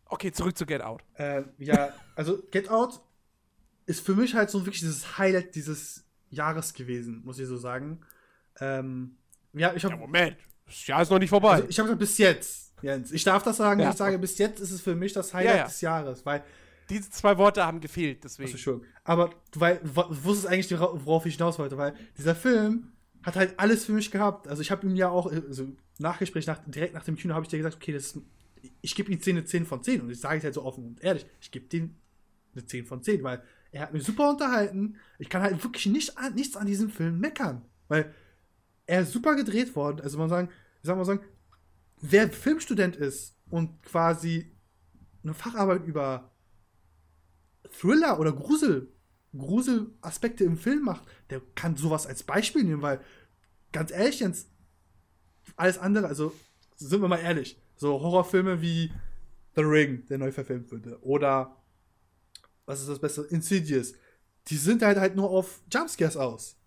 Okay, zurück zu Get Out. Äh, ja, also Get Out ist für mich halt so wirklich dieses Highlight dieses Jahres gewesen, muss ich so sagen. Ähm, ja, ich habe. Ja, Moment, das Jahr ist noch nicht vorbei. Also ich habe gesagt, bis jetzt, Jens. Ich darf das sagen, ja. ich sage, bis jetzt ist es für mich das Highlight ja, des Jahres, weil. Diese zwei Worte haben gefehlt, deswegen. Also schon. Aber du, weil, wusstest eigentlich, worauf ich hinaus wollte, weil dieser Film hat halt alles für mich gehabt. Also ich habe ihm ja auch, also Nachgespräch, nach, direkt nach dem Kino habe ich dir gesagt, okay, das ist, ich gebe ihm 10 eine 10 von 10 und ich sage es halt so offen und ehrlich, ich gebe dem eine 10 von 10, weil er hat mich super unterhalten. Ich kann halt wirklich nicht an, nichts an diesem Film meckern, weil er ist super gedreht worden. Also man sagen, sagen wir sagen, wer Filmstudent ist und quasi eine Facharbeit über Thriller oder Grusel Gruselaspekte im Film macht, der kann sowas als Beispiel nehmen, weil ganz ehrlich, Jens, alles andere, also sind wir mal ehrlich, so Horrorfilme wie The Ring, der neu verfilmt wurde, oder was ist das Beste? Insidious. die sind halt halt nur auf Jumpscares aus.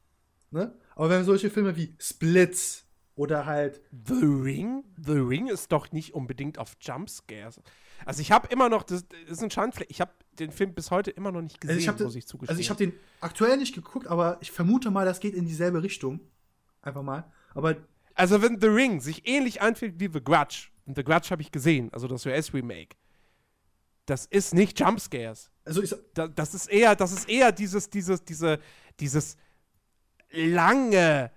Ne? Aber wenn solche Filme wie Split oder halt. The Ring? The Ring ist doch nicht unbedingt auf Jumpscares. Also ich habe immer noch, das, das ist ein Schandfleck, ich habe den Film bis heute immer noch nicht gesehen, Also ich den- muss ich zugestehen. Also ich habe den aktuell nicht geguckt, aber ich vermute mal, das geht in dieselbe Richtung. Einfach mal. Aber Also wenn The Ring sich ähnlich anfühlt wie The Grudge, und The Grudge habe ich gesehen, also das US-Remake, das ist nicht Jumpscares. also ich, Da, das ist eher, das ist eher dieses, dieses, diese, dieses lange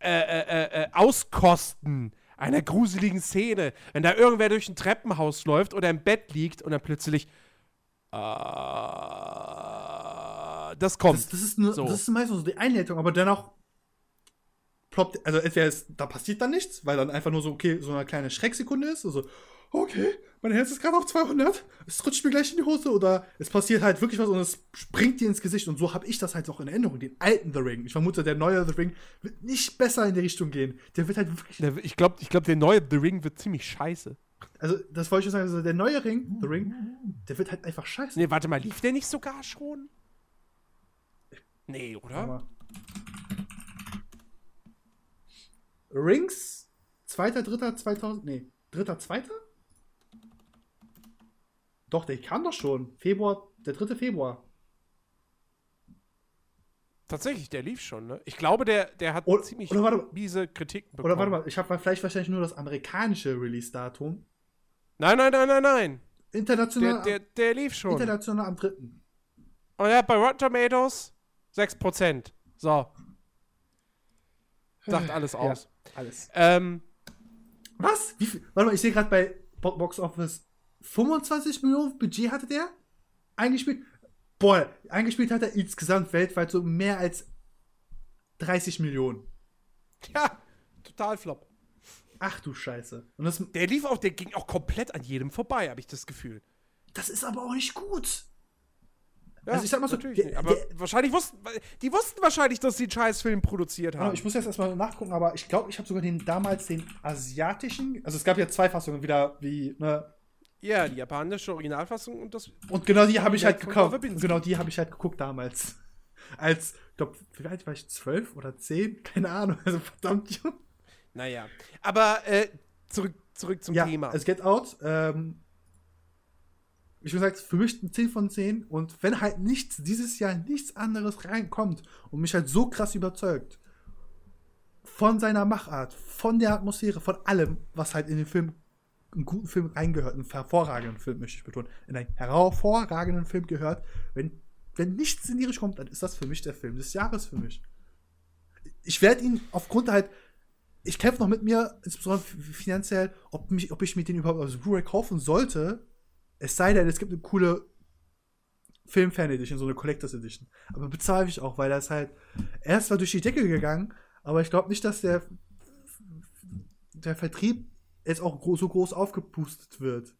äh, äh, äh, Auskosten einer gruseligen Szene, wenn da irgendwer durch ein Treppenhaus läuft oder im Bett liegt und dann plötzlich äh, das kommt. das, das ist nur, So. das ist meistens so die Einleitung, aber dennoch ploppt, also entweder ist, da passiert dann nichts, weil dann einfach nur so, okay, so eine kleine Schrecksekunde ist, also, okay, mein Herz ist gerade auf 200, es rutscht mir gleich in die Hose oder es passiert halt wirklich was und es springt dir ins Gesicht und so habe ich das halt auch in Erinnerung, den alten The Ring. Ich vermute, der neue The Ring wird nicht besser in die Richtung gehen. Der wird halt wirklich, Ich glaube, ich glaub, der neue The Ring wird ziemlich scheiße. also das wollte ich schon sagen, also der neue Ring, The Ring, der wird halt einfach scheiße. Nee, warte mal, lief der nicht sogar schon? Nee, oder? Rings, zweiter, dritter, 2000, nee, dritter, zweiter? Doch, der kam doch schon. Februar, der 3. Februar. Tatsächlich, der lief schon, ne? Ich glaube, der, der hat Oder- ziemlich oder warte mal. miese Kritiken bekommen. Oder warte mal, ich habe vielleicht wahrscheinlich nur das amerikanische Release-Datum. Nein, nein, nein, nein, nein. International, Der, der, der lief schon. international am 3. Und er hat bei Rotten Tomatoes 6%. So. Sagt alles aus. Alles. Ähm, Was? Wie viel? Warte mal, ich sehe gerade bei Bo- Box Office 25 Millionen Budget hatte der eingespielt. Boah, eingespielt hat er insgesamt weltweit so mehr als 30 Millionen. ja, total flop. Ach du Scheiße. Und das, Der lief auch, der ging auch komplett an jedem vorbei, habe ich das Gefühl. das ist aber auch nicht gut. Ja, Also ich sag mal so, natürlich der- nicht. Aber der- wahrscheinlich wussten, die wussten wahrscheinlich, dass sie einen Scheißfilm produziert haben. Ich muss jetzt erstmal nachgucken, aber ich glaube, ich habe sogar den damals den asiatischen. Also es gab ja zwei Fassungen, wieder wie, ne? Ja, die japanische Originalfassung und das. Und genau die habe ich halt gekauft. Genau die habe ich halt geguckt damals. Als, ich glaube, wie alt war ich? Zwölf oder zehn? Keine Ahnung. Also verdammt jung. Naja. Aber äh, zurück, zurück zum ja, Thema. es Get Out. Ähm, wie schon gesagt, für mich ein 10 von 10. Und wenn halt nichts, dieses Jahr nichts anderes reinkommt und mich halt so krass überzeugt, von seiner Machart, von der Atmosphäre, von allem, was halt in den Film, einen guten Film reingehört, einen hervorragenden Film, möchte ich betonen, in einen hervorragenden Film gehört, wenn, wenn nichts in Richtung kommt, dann ist das für mich der Film des Jahres für mich. Ich werde ihn aufgrund halt, ich kämpfe noch mit mir, insbesondere finanziell, ob, mich, ob ich mir den überhaupt als Blu-ray kaufen sollte. Es sei denn, es gibt eine coole Film-Fan-Edition, so eine Collectors Edition. Aber bezweifle ich auch, weil halt, er ist zwar durch die Decke gegangen, aber ich glaube nicht, dass der, der Vertrieb jetzt auch so groß aufgepustet wird.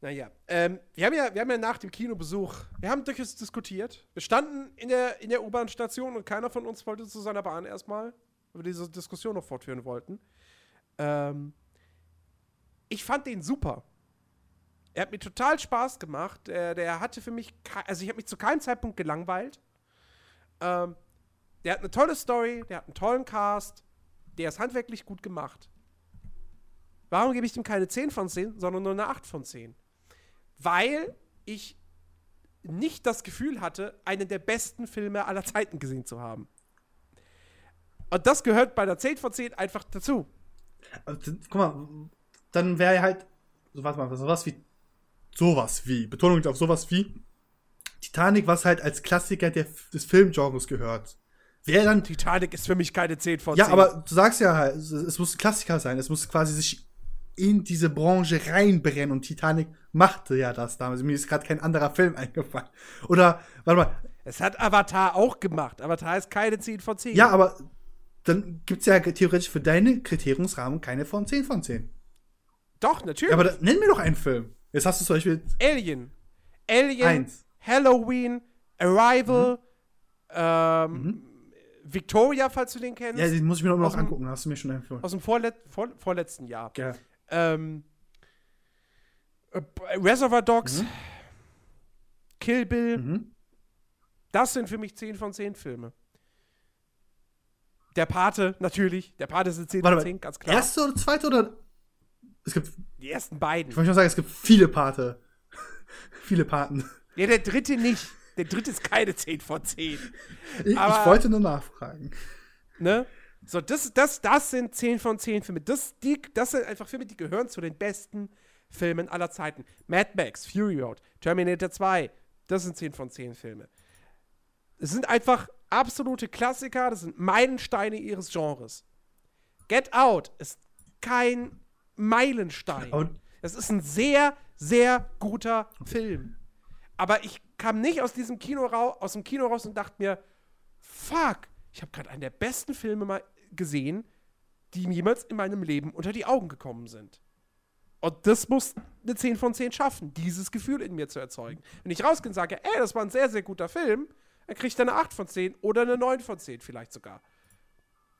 Naja, ähm, wir, haben ja, wir haben ja nach dem Kinobesuch, wir haben durchaus diskutiert. Wir standen in der, in der U-Bahn-Station und keiner von uns wollte zu seiner Bahn erstmal, weil wir diese Diskussion noch fortführen wollten. Ähm, ich fand den super. Er hat mir total Spaß gemacht. Der, der hatte für mich, also ich habe mich zu keinem Zeitpunkt gelangweilt. Ähm, der hat eine tolle Story, der hat einen tollen Cast, der ist handwerklich gut gemacht. Warum gebe ich dem keine 10 von 10, sondern nur eine 8 von 10? Weil ich nicht das Gefühl hatte, einen der besten Filme aller Zeiten gesehen zu haben. Und das gehört bei der 10 von 10 einfach dazu. Also, guck mal, dann wäre halt, so warte mal, sowas wie, sowas wie, Betonung auf sowas wie Titanic, was halt als Klassiker der, des Filmgenres gehört. Wäre dann Titanic ist für mich keine 10 von 10. Ja, aber du sagst ja halt, es, muss ein Klassiker sein. Es muss quasi sich in diese Branche reinbrennen und Titanic machte ja das damals. Mir ist gerade kein anderer Film <laughs> eingefallen. Oder, warte mal, Es hat Avatar auch gemacht. Avatar ist keine 10 von 10. ja, aber dann gibt es ja theoretisch für deine Kriteriumsrahmen keine von 10 von 10. Doch, natürlich. Ja, aber dann, nenn mir doch einen Film. Jetzt hast du zum Beispiel Alien. Alien. Eins. Halloween. Arrival. Ähm, Victoria, falls du den kennst. Ja, den muss ich mir noch, Aus noch dem- angucken. Hast du mir schon empfohlen. aus dem vorlet vor vorletzten Jahr. Ja. Ähm, äh, Reservoir Dogs. Mhm. Kill Bill, Mhm. das sind für mich 10 von 10 Filme. Der Pate, natürlich. Der Pate sind 10 Warte von mal, 10, ganz klar. Erste oder zweite oder. Es gibt. Die ersten beiden. Ich wollte schon sagen, es gibt viele Pate. <laughs> viele Paten. Ja, der dritte nicht. Der dritte ist keine 10 von 10. Ich, Aber- ich wollte nur nachfragen. Ne? So, das, das, das sind 10 von 10 Filme. Das, die, das sind einfach Filme, die gehören zu den besten Filmen aller Zeiten. Mad Max, Fury Road, Terminator 2, das sind 10 von 10 Filme. Es sind einfach absolute Klassiker, das sind Meilensteine ihres Genres. Get Out ist kein Meilenstein. Aber- Es ist ein sehr, sehr guter Film. Aber ich kam nicht aus diesem Kino raus, aus dem Kino raus und dachte mir, fuck, ich habe gerade einen der besten Filme mal gesehen, die mir jemals in meinem Leben unter die Augen gekommen sind. Und das muss eine 10 von 10 schaffen, dieses Gefühl in mir zu erzeugen. Wenn ich rausgehe und sage, ey, das war ein sehr, sehr guter Film, dann kriegt er eine 8 von 10 oder eine 9 von 10 vielleicht sogar.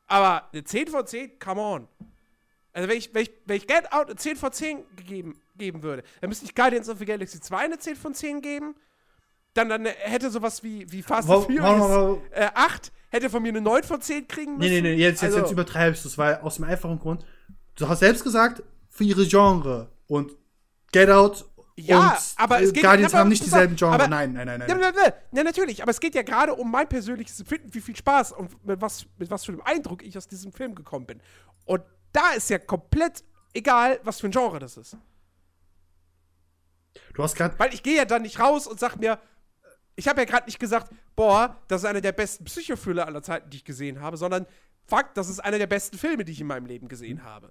Aber eine 10 von 10, come on. Also wenn ich, wenn ich, wenn ich Get Out eine 10 von 10 gegeben, geben würde, dann müsste ich Guardians of the Galaxy 2 eine 10 von 10 geben. Dann, dann hätte sowas wie, wie Fast and Furious äh, 8 hätte von mir eine 9 von 10 kriegen müssen. Nee, nee, nee, jetzt, jetzt, Also- jetzt übertreibst du es, weil aus dem einfachen Grund, du hast selbst gesagt, für ihre Genre und Get Out Ja, und aber es äh, geht- Guardians haben nicht dieselben Genre. aber- nein, nein, nein, nein. Ja, natürlich, aber es geht ja gerade um mein persönliches Empfinden, wie viel Spaß und mit was, mit was für einem Eindruck ich aus diesem Film gekommen bin. Und da ist ja komplett egal, was für ein Genre das ist. Du hast gerade Weil ich gehe ja dann nicht raus und sag mir, ich habe ja gerade nicht gesagt, boah, das ist einer der besten Psychothriller aller Zeiten, die ich gesehen habe, sondern fuck, das ist einer der besten Filme, die ich in meinem Leben gesehen habe.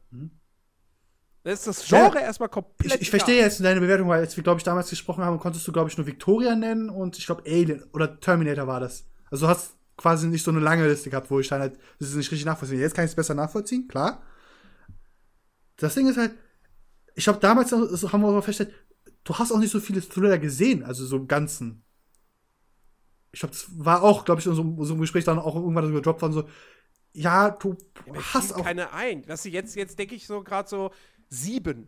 Das ist das Mhm. Ja, Genre erstmal komplett. Ich, ich verstehe jetzt deine Bewertung, weil als wir, glaube ich, damals gesprochen haben, konntest du, glaube ich, nur Victoria nennen und ich glaube Alien oder Terminator war das. Also du hast quasi nicht so eine lange Liste gehabt, wo ich dann halt, das ist nicht richtig nachvollziehen. Jetzt kann ich es besser nachvollziehen, klar. Das Ding ist halt, ich glaube, damals haben wir auch festgestellt, du hast auch nicht so viele Thriller gesehen, also so im Ganzen. Ich glaube, das war auch, glaube ich, in so, so einem Gespräch dann auch irgendwann so gedroppt worden, so, ja, du Ja, hast auch. keine ein. Weißt du, jetzt, jetzt denke ich so gerade so sieben.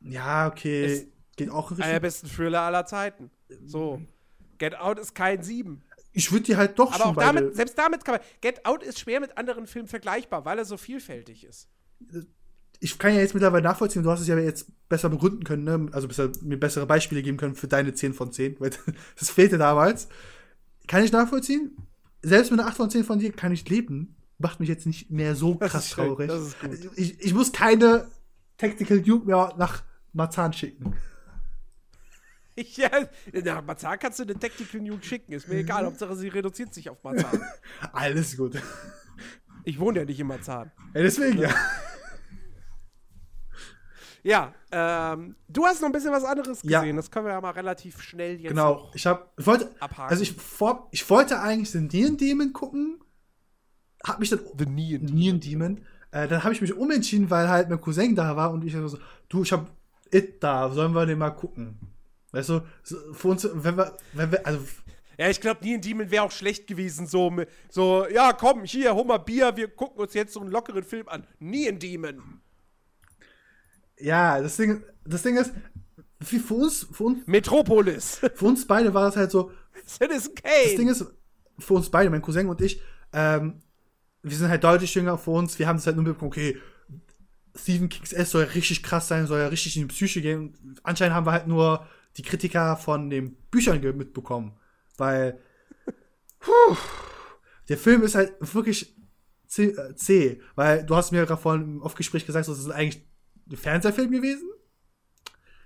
Ja, okay, Es- geht auch in Einer der besten Thriller aller Zeiten. So. Get Out ist kein sieben. Ich würde dir halt doch Aber schon auch damit, selbst damit kann man. Get Out ist schwer mit anderen Filmen vergleichbar, weil er so vielfältig ist. ich kann ja jetzt mittlerweile nachvollziehen, du hast es ja jetzt besser begründen können, ne? also besser, mir bessere Beispiele geben können für deine 10 von 10, weil <laughs> das fehlte damals. Kann ich nachvollziehen? Selbst mit einer 8 von 10 von dir kann ich leben. Macht mich jetzt nicht mehr so krass traurig. Ich, ich muss keine Tactical Duke mehr nach Marzahn schicken. <laughs> Ja, nach Mazar kannst du eine Tactical Nuke schicken. Ist mir egal. Hauptsache, sie reduziert sich auf Mazar. <laughs> Alles gut. Ich wohne ja nicht in Marzahn. Ja, deswegen ja. Ja, ähm, du hast noch ein bisschen was anderes Ja. gesehen. Das können wir ja mal relativ schnell jetzt Genau. Ich habe, ich wollte, abhaken. also ich, vor, ich wollte eigentlich den Neon Demon gucken, hab mich dann The Neon. Neon Demon. Äh, dann habe ich mich umentschieden, weil halt mein Cousin da war und ich so, du, ich hab It da, sollen wir den mal gucken? Weißt du, so, für uns, wenn wir, wenn wir, also, Ja, ich glaube, Neon Demon wäre auch schlecht gewesen. So, so, ja, komm, hier, hol mal Bier, wir gucken uns jetzt so einen lockeren Film an. Neon Demon. Ja, das Ding, das Ding ist, wie für uns, für uns, Metropolis. <laughs> für uns beide war das halt so, Citizen das Ding Kane. ist, für uns beide, mein Cousin und ich, ähm, wir sind halt deutlich jünger für uns, wir haben es halt nur mitbekommen, okay, Stephen King's S soll ja richtig krass sein, soll ja richtig in die Psyche gehen. Anscheinend haben wir halt nur die Kritiker von den Büchern mitbekommen. Weil puh, der Film ist halt wirklich zäh, äh. Weil du hast mir gerade vorhin im Off-Gespräch gesagt, das ist eigentlich Fernsehfilm gewesen,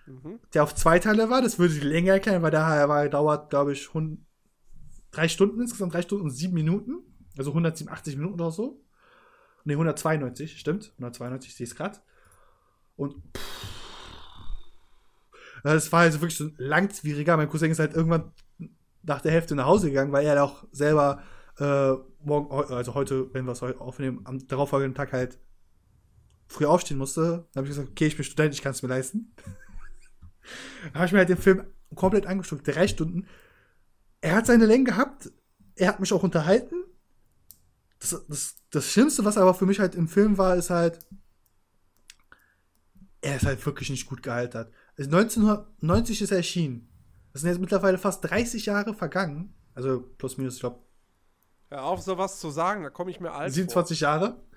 Mhm. der auf zwei Teile war. Das würde die Länge erklären, weil der war, dauert, glaube ich, hun- drei Stunden insgesamt, drei Stunden und sieben Minuten. Also 187 Minuten oder so. Ne, 192, stimmt. 192, ich sehe es gerade. Und pff, das war also wirklich so langwieriger. Mein Cousin ist halt irgendwann nach der Hälfte nach Hause gegangen, weil er auch selber äh, morgen, also heute, wenn wir es heute aufnehmen, am darauffolgenden Tag halt früh aufstehen musste. Dann habe ich gesagt, okay, ich bin Student, ich kann es mir leisten. <laughs> Dann habe ich mir halt den Film komplett angeguckt, drei Stunden. Er hat seine Länge gehabt, er hat mich auch unterhalten. Das, das, das Schlimmste, was aber für mich halt im Film war, ist halt, er ist halt wirklich nicht gut gealtert. Also 1990 ist er erschienen. Das sind jetzt mittlerweile fast 30 Jahre vergangen. Also plus minus, ich glaube. Hör auf, sowas zu sagen, da komme ich mir alt 27 vor. Jahre.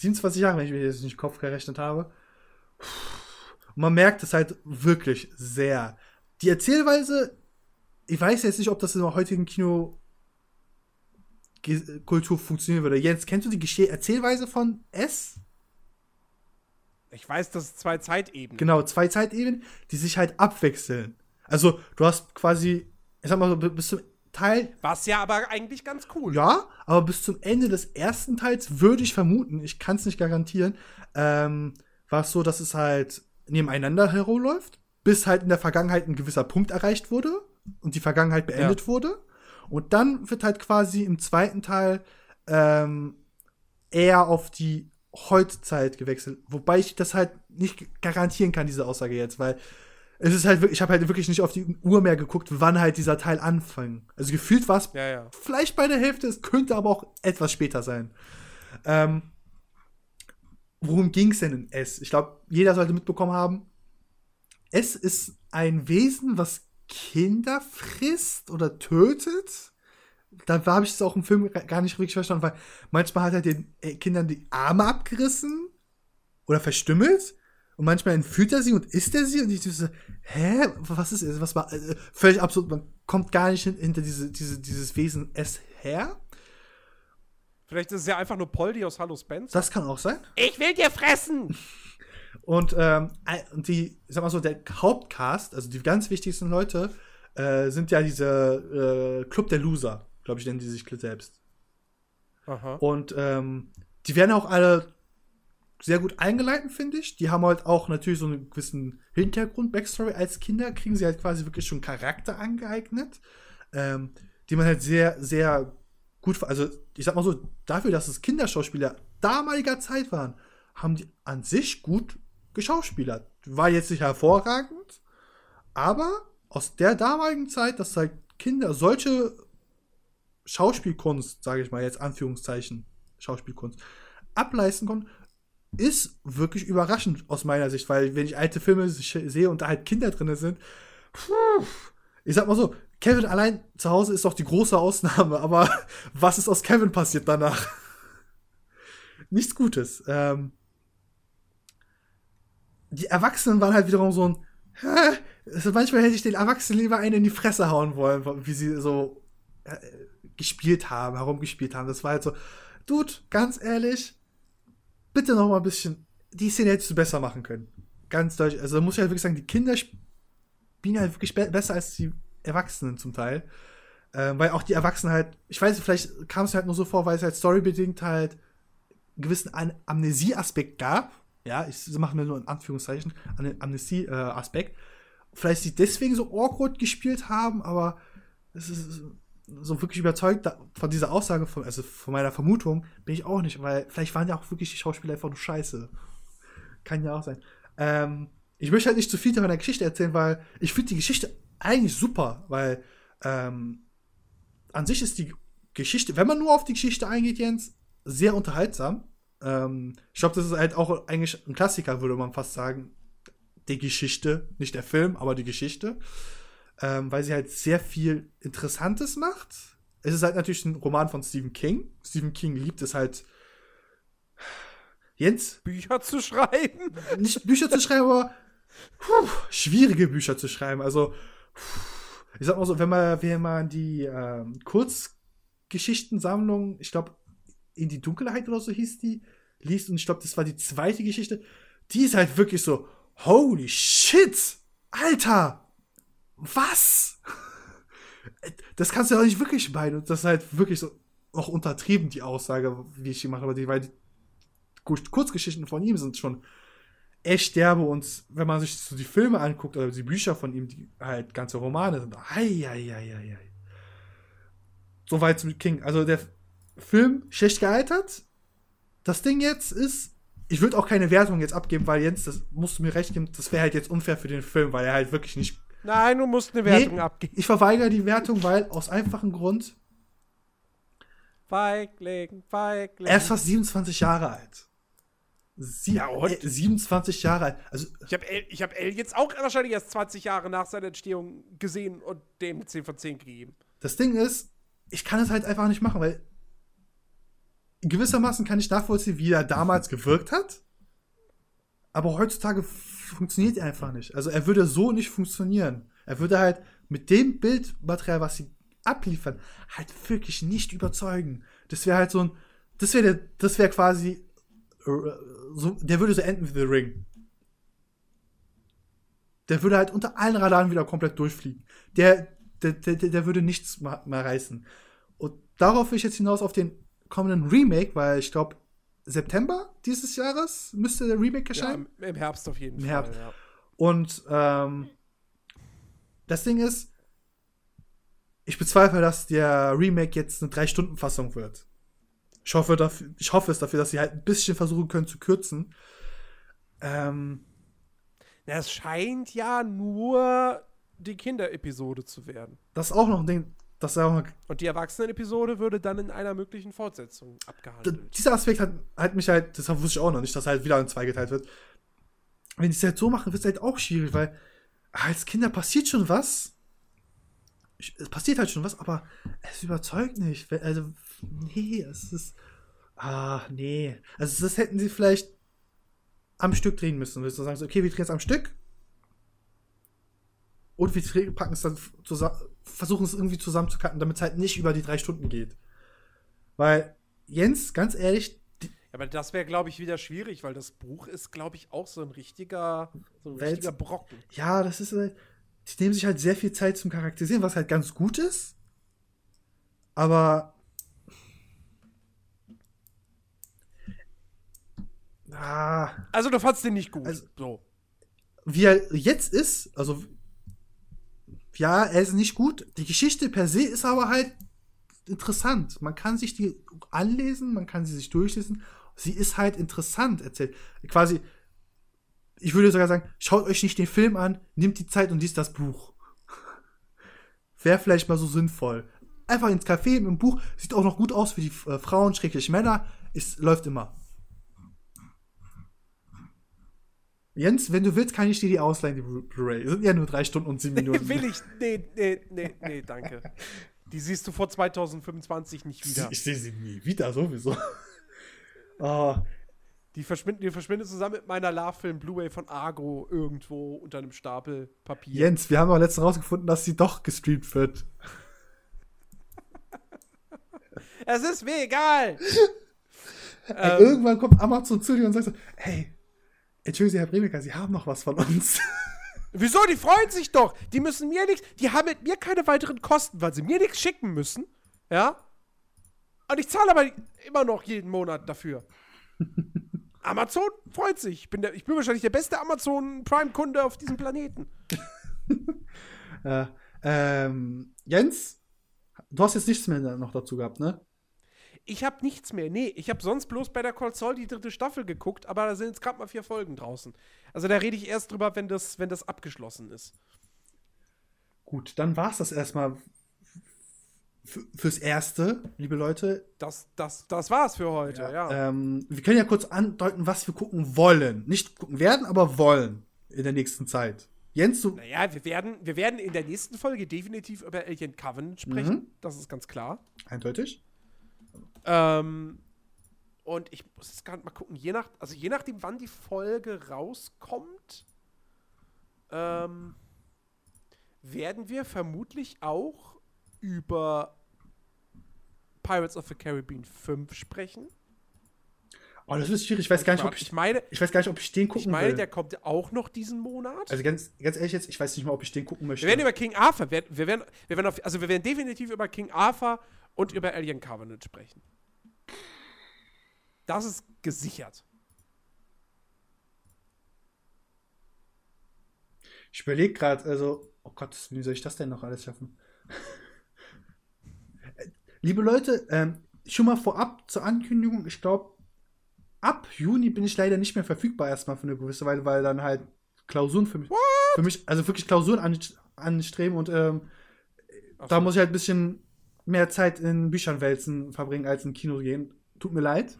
27 Jahre, wenn ich mir jetzt nicht Kopf gerechnet habe. Und man merkt es halt wirklich sehr. Die Erzählweise, ich weiß jetzt nicht, ob das in der heutigen Kino Kultur funktionieren würde. Jens, kennst du die Gesche Erzählweise von S? Ich weiß, dass es zwei Zeitebenen. Genau, zwei Zeitebenen, die sich halt abwechseln. Also, du hast quasi, ich sag mal so, bis zum Teil. Was ja aber eigentlich ganz cool. Ja, aber bis zum Ende des ersten Teils würde ich vermuten, ich kann es nicht garantieren, ähm, war es so, dass es halt nebeneinander herumläuft, bis halt in der Vergangenheit ein gewisser Punkt erreicht wurde und die Vergangenheit beendet ja. wurde. Und dann wird halt quasi im zweiten Teil ähm, eher auf die Heutzeit gewechselt. Wobei ich das halt nicht garantieren kann, diese Aussage jetzt, weil es ist halt wirklich, ich habe halt wirklich nicht auf die Uhr mehr geguckt, wann halt dieser Teil anfängt. Also gefühlt war es ja, ja. vielleicht bei der Hälfte, es könnte aber auch etwas später sein. Ähm, worum ging es denn in S? Ich glaube, jeder sollte mitbekommen haben, S ist ein Wesen, was Kinder frisst oder tötet. Da habe ich es auch im Film gar nicht richtig verstanden, weil manchmal hat er den äh, Kindern die Arme abgerissen oder verstümmelt und manchmal entführt er sie und isst er sie und ich so, hä, was ist es? Was war also, völlig absurd, man kommt gar nicht hinter diese, diese, dieses Wesen S her. Vielleicht ist es ja einfach nur Poldi aus Hallo Spencer. Das kann auch sein. Ich will dir fressen! <laughs> Und ähm, die, sag mal so, der Hauptcast, also die ganz wichtigsten Leute, äh, sind ja diese äh, Club der Loser, glaube ich, nennen die sich selbst. Aha. Und ähm, die werden auch alle sehr gut eingeleitet, finde ich. Die haben halt auch natürlich so einen gewissen Hintergrund, Backstory. Als Kinder kriegen sie halt quasi wirklich schon Charakter angeeignet, ähm, die man halt sehr, sehr gut, also ich sag mal so, dafür, dass es Kinderschauspieler damaliger Zeit waren, haben die an sich gut geschauspielert. War jetzt nicht hervorragend, aber aus der damaligen Zeit, dass halt Kinder solche Schauspielkunst, sage ich mal jetzt Anführungszeichen, Schauspielkunst, ableisten konnten, ist wirklich überraschend aus meiner Sicht, weil wenn ich alte Filme sehe und da halt Kinder drin sind, puh, ich sag mal so, Kevin allein zu Hause ist doch die große Ausnahme, aber <laughs> was ist aus Kevin passiert danach? <laughs> Nichts Gutes. Ähm, die Erwachsenen waren halt wiederum so ein, hä? Also manchmal hätte ich den Erwachsenen lieber einen in die Fresse hauen wollen, wie sie so äh, gespielt haben, herumgespielt haben. Das war halt so, Dude, ganz ehrlich, bitte noch mal ein bisschen, die Szene hättest du besser machen können. Ganz deutlich. Also da muss ich halt wirklich sagen, die Kinder spielen halt wirklich be besser als die Erwachsenen zum Teil. Ähm, weil auch die Erwachsenen halt, ich weiß vielleicht kam es halt nur so vor, weil es halt storybedingt halt einen gewissen Am Amnesie-Aspekt gab ja, ich mache mir nur in Anführungszeichen einen Amnestie-Aspekt. Vielleicht sie deswegen so awkward gespielt haben, aber es ist so wirklich überzeugt von dieser Aussage, von, also von meiner Vermutung, bin ich auch nicht, weil vielleicht waren ja auch wirklich die Schauspieler einfach nur scheiße. Kann ja auch sein. Ähm, ich möchte halt nicht zu viel von der Geschichte erzählen, weil ich finde die Geschichte eigentlich super, weil ähm, an sich ist die Geschichte, wenn man nur auf die Geschichte eingeht, Jens, sehr unterhaltsam. Ähm, ich glaube, das ist halt auch eigentlich ein Klassiker, würde man fast sagen. Die Geschichte, nicht der Film, aber die Geschichte. Ähm, weil sie halt sehr viel Interessantes macht. Es ist halt natürlich ein Roman von Stephen King. Stephen King liebt es halt. Jens? Bücher zu schreiben? Nicht Bücher zu schreiben, aber puh, schwierige Bücher zu schreiben. Also, ich sag mal so, wenn man, wenn man die ähm, Kurzgeschichtensammlung, ich glaube, in die Dunkelheit oder so hieß die, liest und ich glaube, das war die zweite Geschichte. Die ist halt wirklich so, holy shit, Alter, was? Das kannst du ja auch nicht wirklich meinen. Und das ist halt wirklich so auch untertrieben, die Aussage, wie ich die mache, weil die Kurzgeschichten von ihm sind schon echt derbe und wenn man sich so die Filme anguckt oder die Bücher von ihm, die halt ganze Romane sind, ei. Soweit zum King. Also der Film schlecht gealtert. Das Ding jetzt ist, ich würde auch keine Wertung jetzt abgeben, weil Jens, das musst du mir recht geben, das wäre halt jetzt unfair für den Film, weil er halt wirklich nicht. Nein, du musst eine Wertung nee, abgeben. Ich verweigere die Wertung, weil aus einfachem Grund. Feigling, Feigling. Er ist fast 27 Jahre alt. Sie Ja, und? äh, 27 Jahre alt. Also, Ich habe ich hab Aliens auch wahrscheinlich erst 20 Jahre nach seiner Entstehung gesehen und dem 10 von 10 gegeben. das Ding ist, ich kann es halt einfach nicht machen, weil gewissermaßen kann ich nachvollziehen, wie er damals gewirkt hat. Aber heutzutage funktioniert er einfach nicht. Also er würde so nicht funktionieren. Er würde halt mit dem Bildmaterial, was sie abliefern, halt wirklich nicht überzeugen. Das wäre halt so ein, das wäre das wäre quasi, so, der würde so enden wie The Ring. Der würde halt unter allen Radaren wieder komplett durchfliegen. Der, der, der, der würde nichts mehr reißen. Und darauf will ich jetzt hinaus auf den kommenden Remake, weil ich glaube, September dieses Jahres müsste der Remake Ja, erscheinen. im, Im Herbst auf jeden Im Fall. Herbst. Ja. Und ähm, das Ding ist, ich bezweifle, dass der Remake jetzt eine 3-Stunden-Fassung wird. Ich hoffe, dafür, ich hoffe es dafür, dass sie halt ein bisschen versuchen können zu kürzen. Ähm, es scheint ja nur die Kinderepisode zu werden. das ist auch noch ein Ding, das auch Und die Erwachsenenepisode würde dann in einer möglichen Fortsetzung abgehandelt. dieser Aspekt hat, hat mich halt, das wusste ich auch noch nicht, dass halt wieder in zwei geteilt wird. Wenn die es halt so machen, wird es halt auch schwierig, weil als Kinder passiert schon was. Ich- Es passiert halt schon was, aber es überzeugt nicht. Also, nee, es ist. Ah, nee. Also, das hätten sie vielleicht am Stück drehen müssen. Willst du sagen, okay, wir drehen es am Stück. Und wir packen es dann zusammen, versuchen es irgendwie zusammenzukatten, damit es halt nicht über die drei Stunden geht. Weil, Jens, ganz ehrlich, Ja, aber das wäre, glaube ich, wieder schwierig, weil das Buch ist, glaube ich, auch so ein richtiger, so ein richtiger Brocken. ja, das ist halt, die nehmen sich halt sehr viel Zeit zum Charakterisieren, was halt ganz gut ist. Aber. Ah, Also, du fandst den nicht gut. Also- so. wie er jetzt ist, also. Ja, er ist nicht gut. Die Geschichte per se ist aber halt interessant. Man kann sich die anlesen, man kann sie sich durchlesen. Sie ist halt interessant erzählt. Quasi, ich würde sogar sagen, schaut euch nicht den Film an, nehmt die Zeit und liest das Buch. <laughs> Wäre vielleicht mal so sinnvoll. Einfach ins Café mit dem Buch, sieht auch noch gut aus für die äh, Frauen, schräglich Männer, es läuft immer. Jens, wenn du willst, kann ich dir die ausleihen, die Blu- Blu-ray. Sind ja nur drei Stunden und sieben <laughs> Minuten. Will ich. Nee, nee, nee, nee, danke. Die siehst du vor 2025 nicht wieder. Ich sehe sie nie wieder, sowieso. oh, <laughs> Die verschwinden, die verschwindet zusammen mit meiner Love-Film Blu-ray von Argo irgendwo unter einem Stapel Papier. Jens, wir haben auch letztens rausgefunden, dass sie doch gestreamt wird. Es ist mir egal! <laughs> Ey, ähm, irgendwann kommt Amazon zu dir und sagt so, hey, entschuldigen Sie, Herr Bremecker, Sie haben noch was von uns. <laughs> wieso? Die freuen sich doch! Die müssen mir nichts. Die haben mit mir keine weiteren Kosten, weil sie mir nichts schicken müssen. Ja? Und ich zahle aber immer noch jeden Monat dafür. <laughs> Amazon freut sich. Ich bin, der, ich bin wahrscheinlich der beste Amazon Prime-Kunde auf diesem Planeten. <laughs> äh, ähm, Jens, du hast jetzt nichts mehr noch dazu gehabt, ne? Ich habe nichts mehr. Nee, ich habe sonst bloß bei der Call Saul die dritte Staffel geguckt, aber da sind jetzt gerade mal vier Folgen draußen. Also da rede ich erst drüber, wenn das, wenn das abgeschlossen ist. Gut, dann war's das erstmal fürs Erste, liebe Leute. Das, das, das war's für heute, ja. Ähm, wir können ja kurz andeuten, was wir gucken wollen. Nicht gucken werden, aber wollen in der nächsten Zeit. Jens, du. Naja, wir werden, wir werden in der nächsten Folge definitiv über Alien Covenant sprechen. Mhm. Das ist ganz klar. Eindeutig. Ähm, und ich muss jetzt gerade mal gucken, je nach, also je nachdem, wann die Folge rauskommt, ähm, werden wir vermutlich auch über Pirates of the Caribbean 5 sprechen. Oh, das ist schwierig. Ich weiß gar nicht, ob ich, ich meine, ich weiß gar nicht, ob ich den gucken ich meine, will. der kommt ja auch noch diesen Monat. also ganz, ganz ehrlich jetzt, ich weiß nicht mal, ob ich den gucken möchte. wir werden über King Arthur, wir, wir werden, wir werden auf, also wir werden definitiv über King Arthur und über Alien Covenant sprechen. Das ist gesichert. Ich überlege gerade, also, oh Gott, wie soll ich das denn noch alles schaffen? <laughs> Liebe Leute, ähm, schon mal vorab zur Ankündigung, ich glaube, ab Juni bin ich leider nicht mehr verfügbar erstmal für eine gewisse Weile, weil dann halt Klausuren für mich, für mich also wirklich Klausuren an, anstreben und ähm, Ach da so. muss ich halt ein bisschen mehr Zeit in Büchern wälzen verbringen als im Kino gehen. Tut mir leid.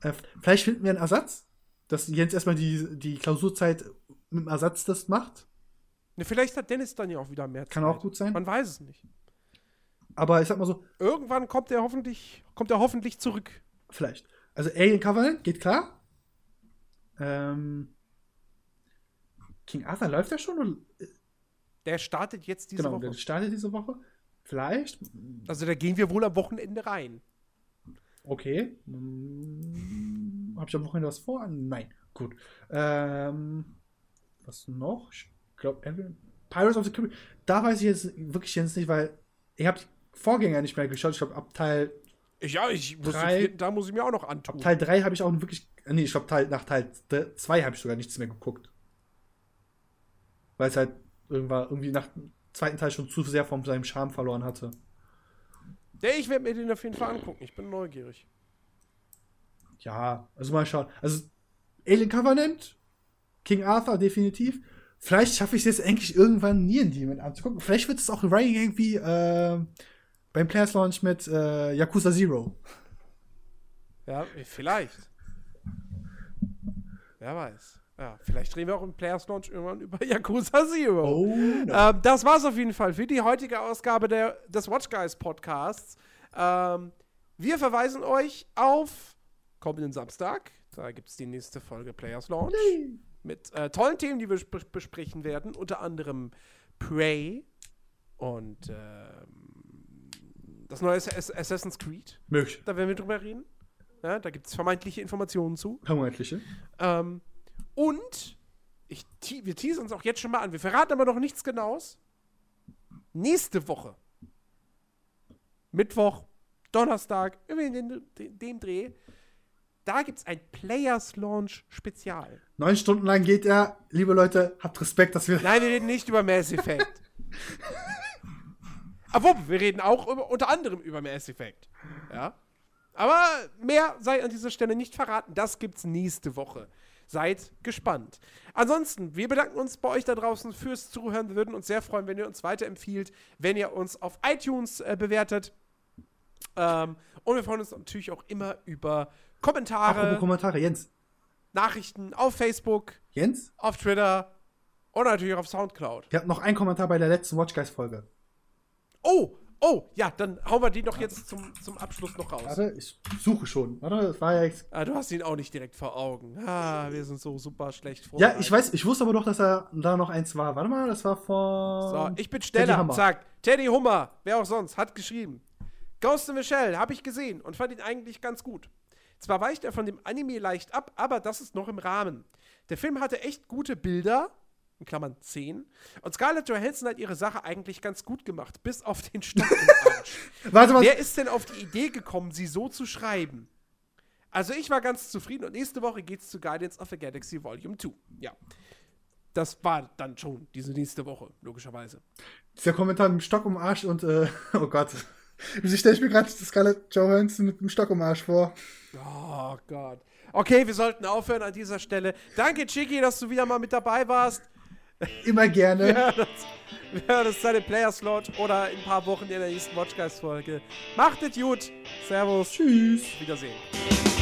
Äh, vielleicht finden wir einen Ersatz. dass Jens erstmal die, die Klausurzeit mit dem Ersatztest macht. Ne, vielleicht hat Dennis dann ja auch wieder mehr Zeit. Kann auch gut sein. Man weiß es nicht. Aber ich sag mal so, Irgendwann kommt er hoffentlich, kommt er hoffentlich zurück. vielleicht. Also Alien Covenant geht klar. Ähm, King Arthur läuft ja schon? Oder? Der startet jetzt diese genau, der Woche. startet diese Woche. Vielleicht. Also da gehen wir wohl am Wochenende rein. Okay. Hm, Hab ich am Wochenende was vor? Nein. Gut. Ähm, was noch? Ich glaube, Pirates of the Caribbean. Da weiß ich jetzt wirklich jetzt nicht, weil ich habe die Vorgänger nicht mehr geschaut. Ich glaube, ab Teil, ja, ich muss Drei- vierten, da muss ich mir auch noch antun. ab Teil 3 habe ich auch wirklich. Nee, ich glaube, Teil, nach Teil 2 habe ich sogar nichts mehr geguckt. Weil es halt irgendwann irgendwie nach zweiten Teil schon zu sehr von seinem Charme verloren hatte. Der, ich werde mir den auf jeden Fall angucken. Ich bin neugierig. Ja, also mal schauen. Also Alien Covenant, King Arthur definitiv. Vielleicht schaffe ich es jetzt eigentlich irgendwann Nieren Demon anzugucken. Vielleicht wird es auch Running irgendwie äh, beim Players Launch mit äh, Yakuza Zero. Ja, vielleicht. Wer weiß. Ja, vielleicht reden wir auch im Players Launch irgendwann über <laughs> Yakuza Zero. Oh, Ähm, das war's auf jeden Fall für die heutige Ausgabe der, des Watch Guys Podcasts. Ähm, wir verweisen euch auf kommenden Samstag. Da gibt es die nächste Folge Players Launch. Mit äh, tollen Themen, die wir bes- besprechen werden. Unter anderem Prey und ähm, das neue Ass- Assassin's Creed. Möglich. Da werden wir drüber reden. Ja, da gibt es vermeintliche Informationen zu. Vermutliche. Ähm, und ich, wir teasern uns auch jetzt schon mal an. Wir verraten aber noch nichts Genaues. Nächste Woche, Mittwoch, Donnerstag, irgendwie in dem Dreh, da gibt es ein Players Launch Spezial. Neun Stunden lang geht er. Liebe Leute, habt Respekt, dass wir. Nein, wir reden nicht über Mass Effect. <laughs> Obwohl, wir reden auch über, unter anderem über Mass Effect. Ja. Aber mehr sei an dieser Stelle nicht verraten. Das gibt's nächste Woche. Seid gespannt. Ansonsten, wir bedanken uns bei euch da draußen fürs Zuhören. Wir würden uns sehr freuen, wenn ihr uns weiterempfiehlt, wenn ihr uns auf iTunes äh, bewertet. Ähm, und wir freuen uns natürlich auch immer über Kommentare, Apropos Kommentare. Jens. Nachrichten auf Facebook, Jens? auf Twitter und natürlich auf Soundcloud. Ihr habt noch einen Kommentar bei der letzten Watch Guys Folge. Oh, oh, ja, dann hauen wir den doch jetzt zum, zum Abschluss noch raus. Warte, ich suche schon. Warte, das war ja jetzt. Ah, du hast ihn auch nicht direkt vor Augen. Ah, wir sind so super schlecht vor. Ja, ich weiß, ich wusste aber doch, dass er da noch eins war. Warte mal, das war vor. So, ich bin Teddy schneller. Hummer. Zack. Teddy Hummer, wer auch sonst, hat geschrieben. Ghost in Shell habe ich gesehen und fand ihn eigentlich ganz gut. Zwar weicht er von dem Anime leicht ab, aber das ist noch im Rahmen. Der Film hatte echt gute Bilder, in Klammern 10, und Scarlett Johansson hat ihre Sache eigentlich ganz gut gemacht, bis auf den Stock im Arsch. Warte mal. Wer ist denn auf die Idee gekommen, sie so zu schreiben? Also ich war ganz zufrieden und nächste Woche geht's zu Guardians of the Galaxy Volume 2. Ja. Das war dann schon diese nächste Woche, logischerweise. Dieser Kommentar mit dem Stock um Arsch und, äh, <laughs> oh Gott. Wie stelle ich mir gerade Scarlett Johansson mit dem Stock um Arsch vor? Oh Gott. Okay, wir sollten aufhören an dieser Stelle. Danke, Chiki, dass du wieder mal mit dabei warst. <laughs> Immer gerne. Wir hören uns, wir hören uns dann im Player-Slot oder in ein paar Wochen in der nächsten Watchgeist-Folge. Macht es gut. Servus. Tschüss. Wiedersehen.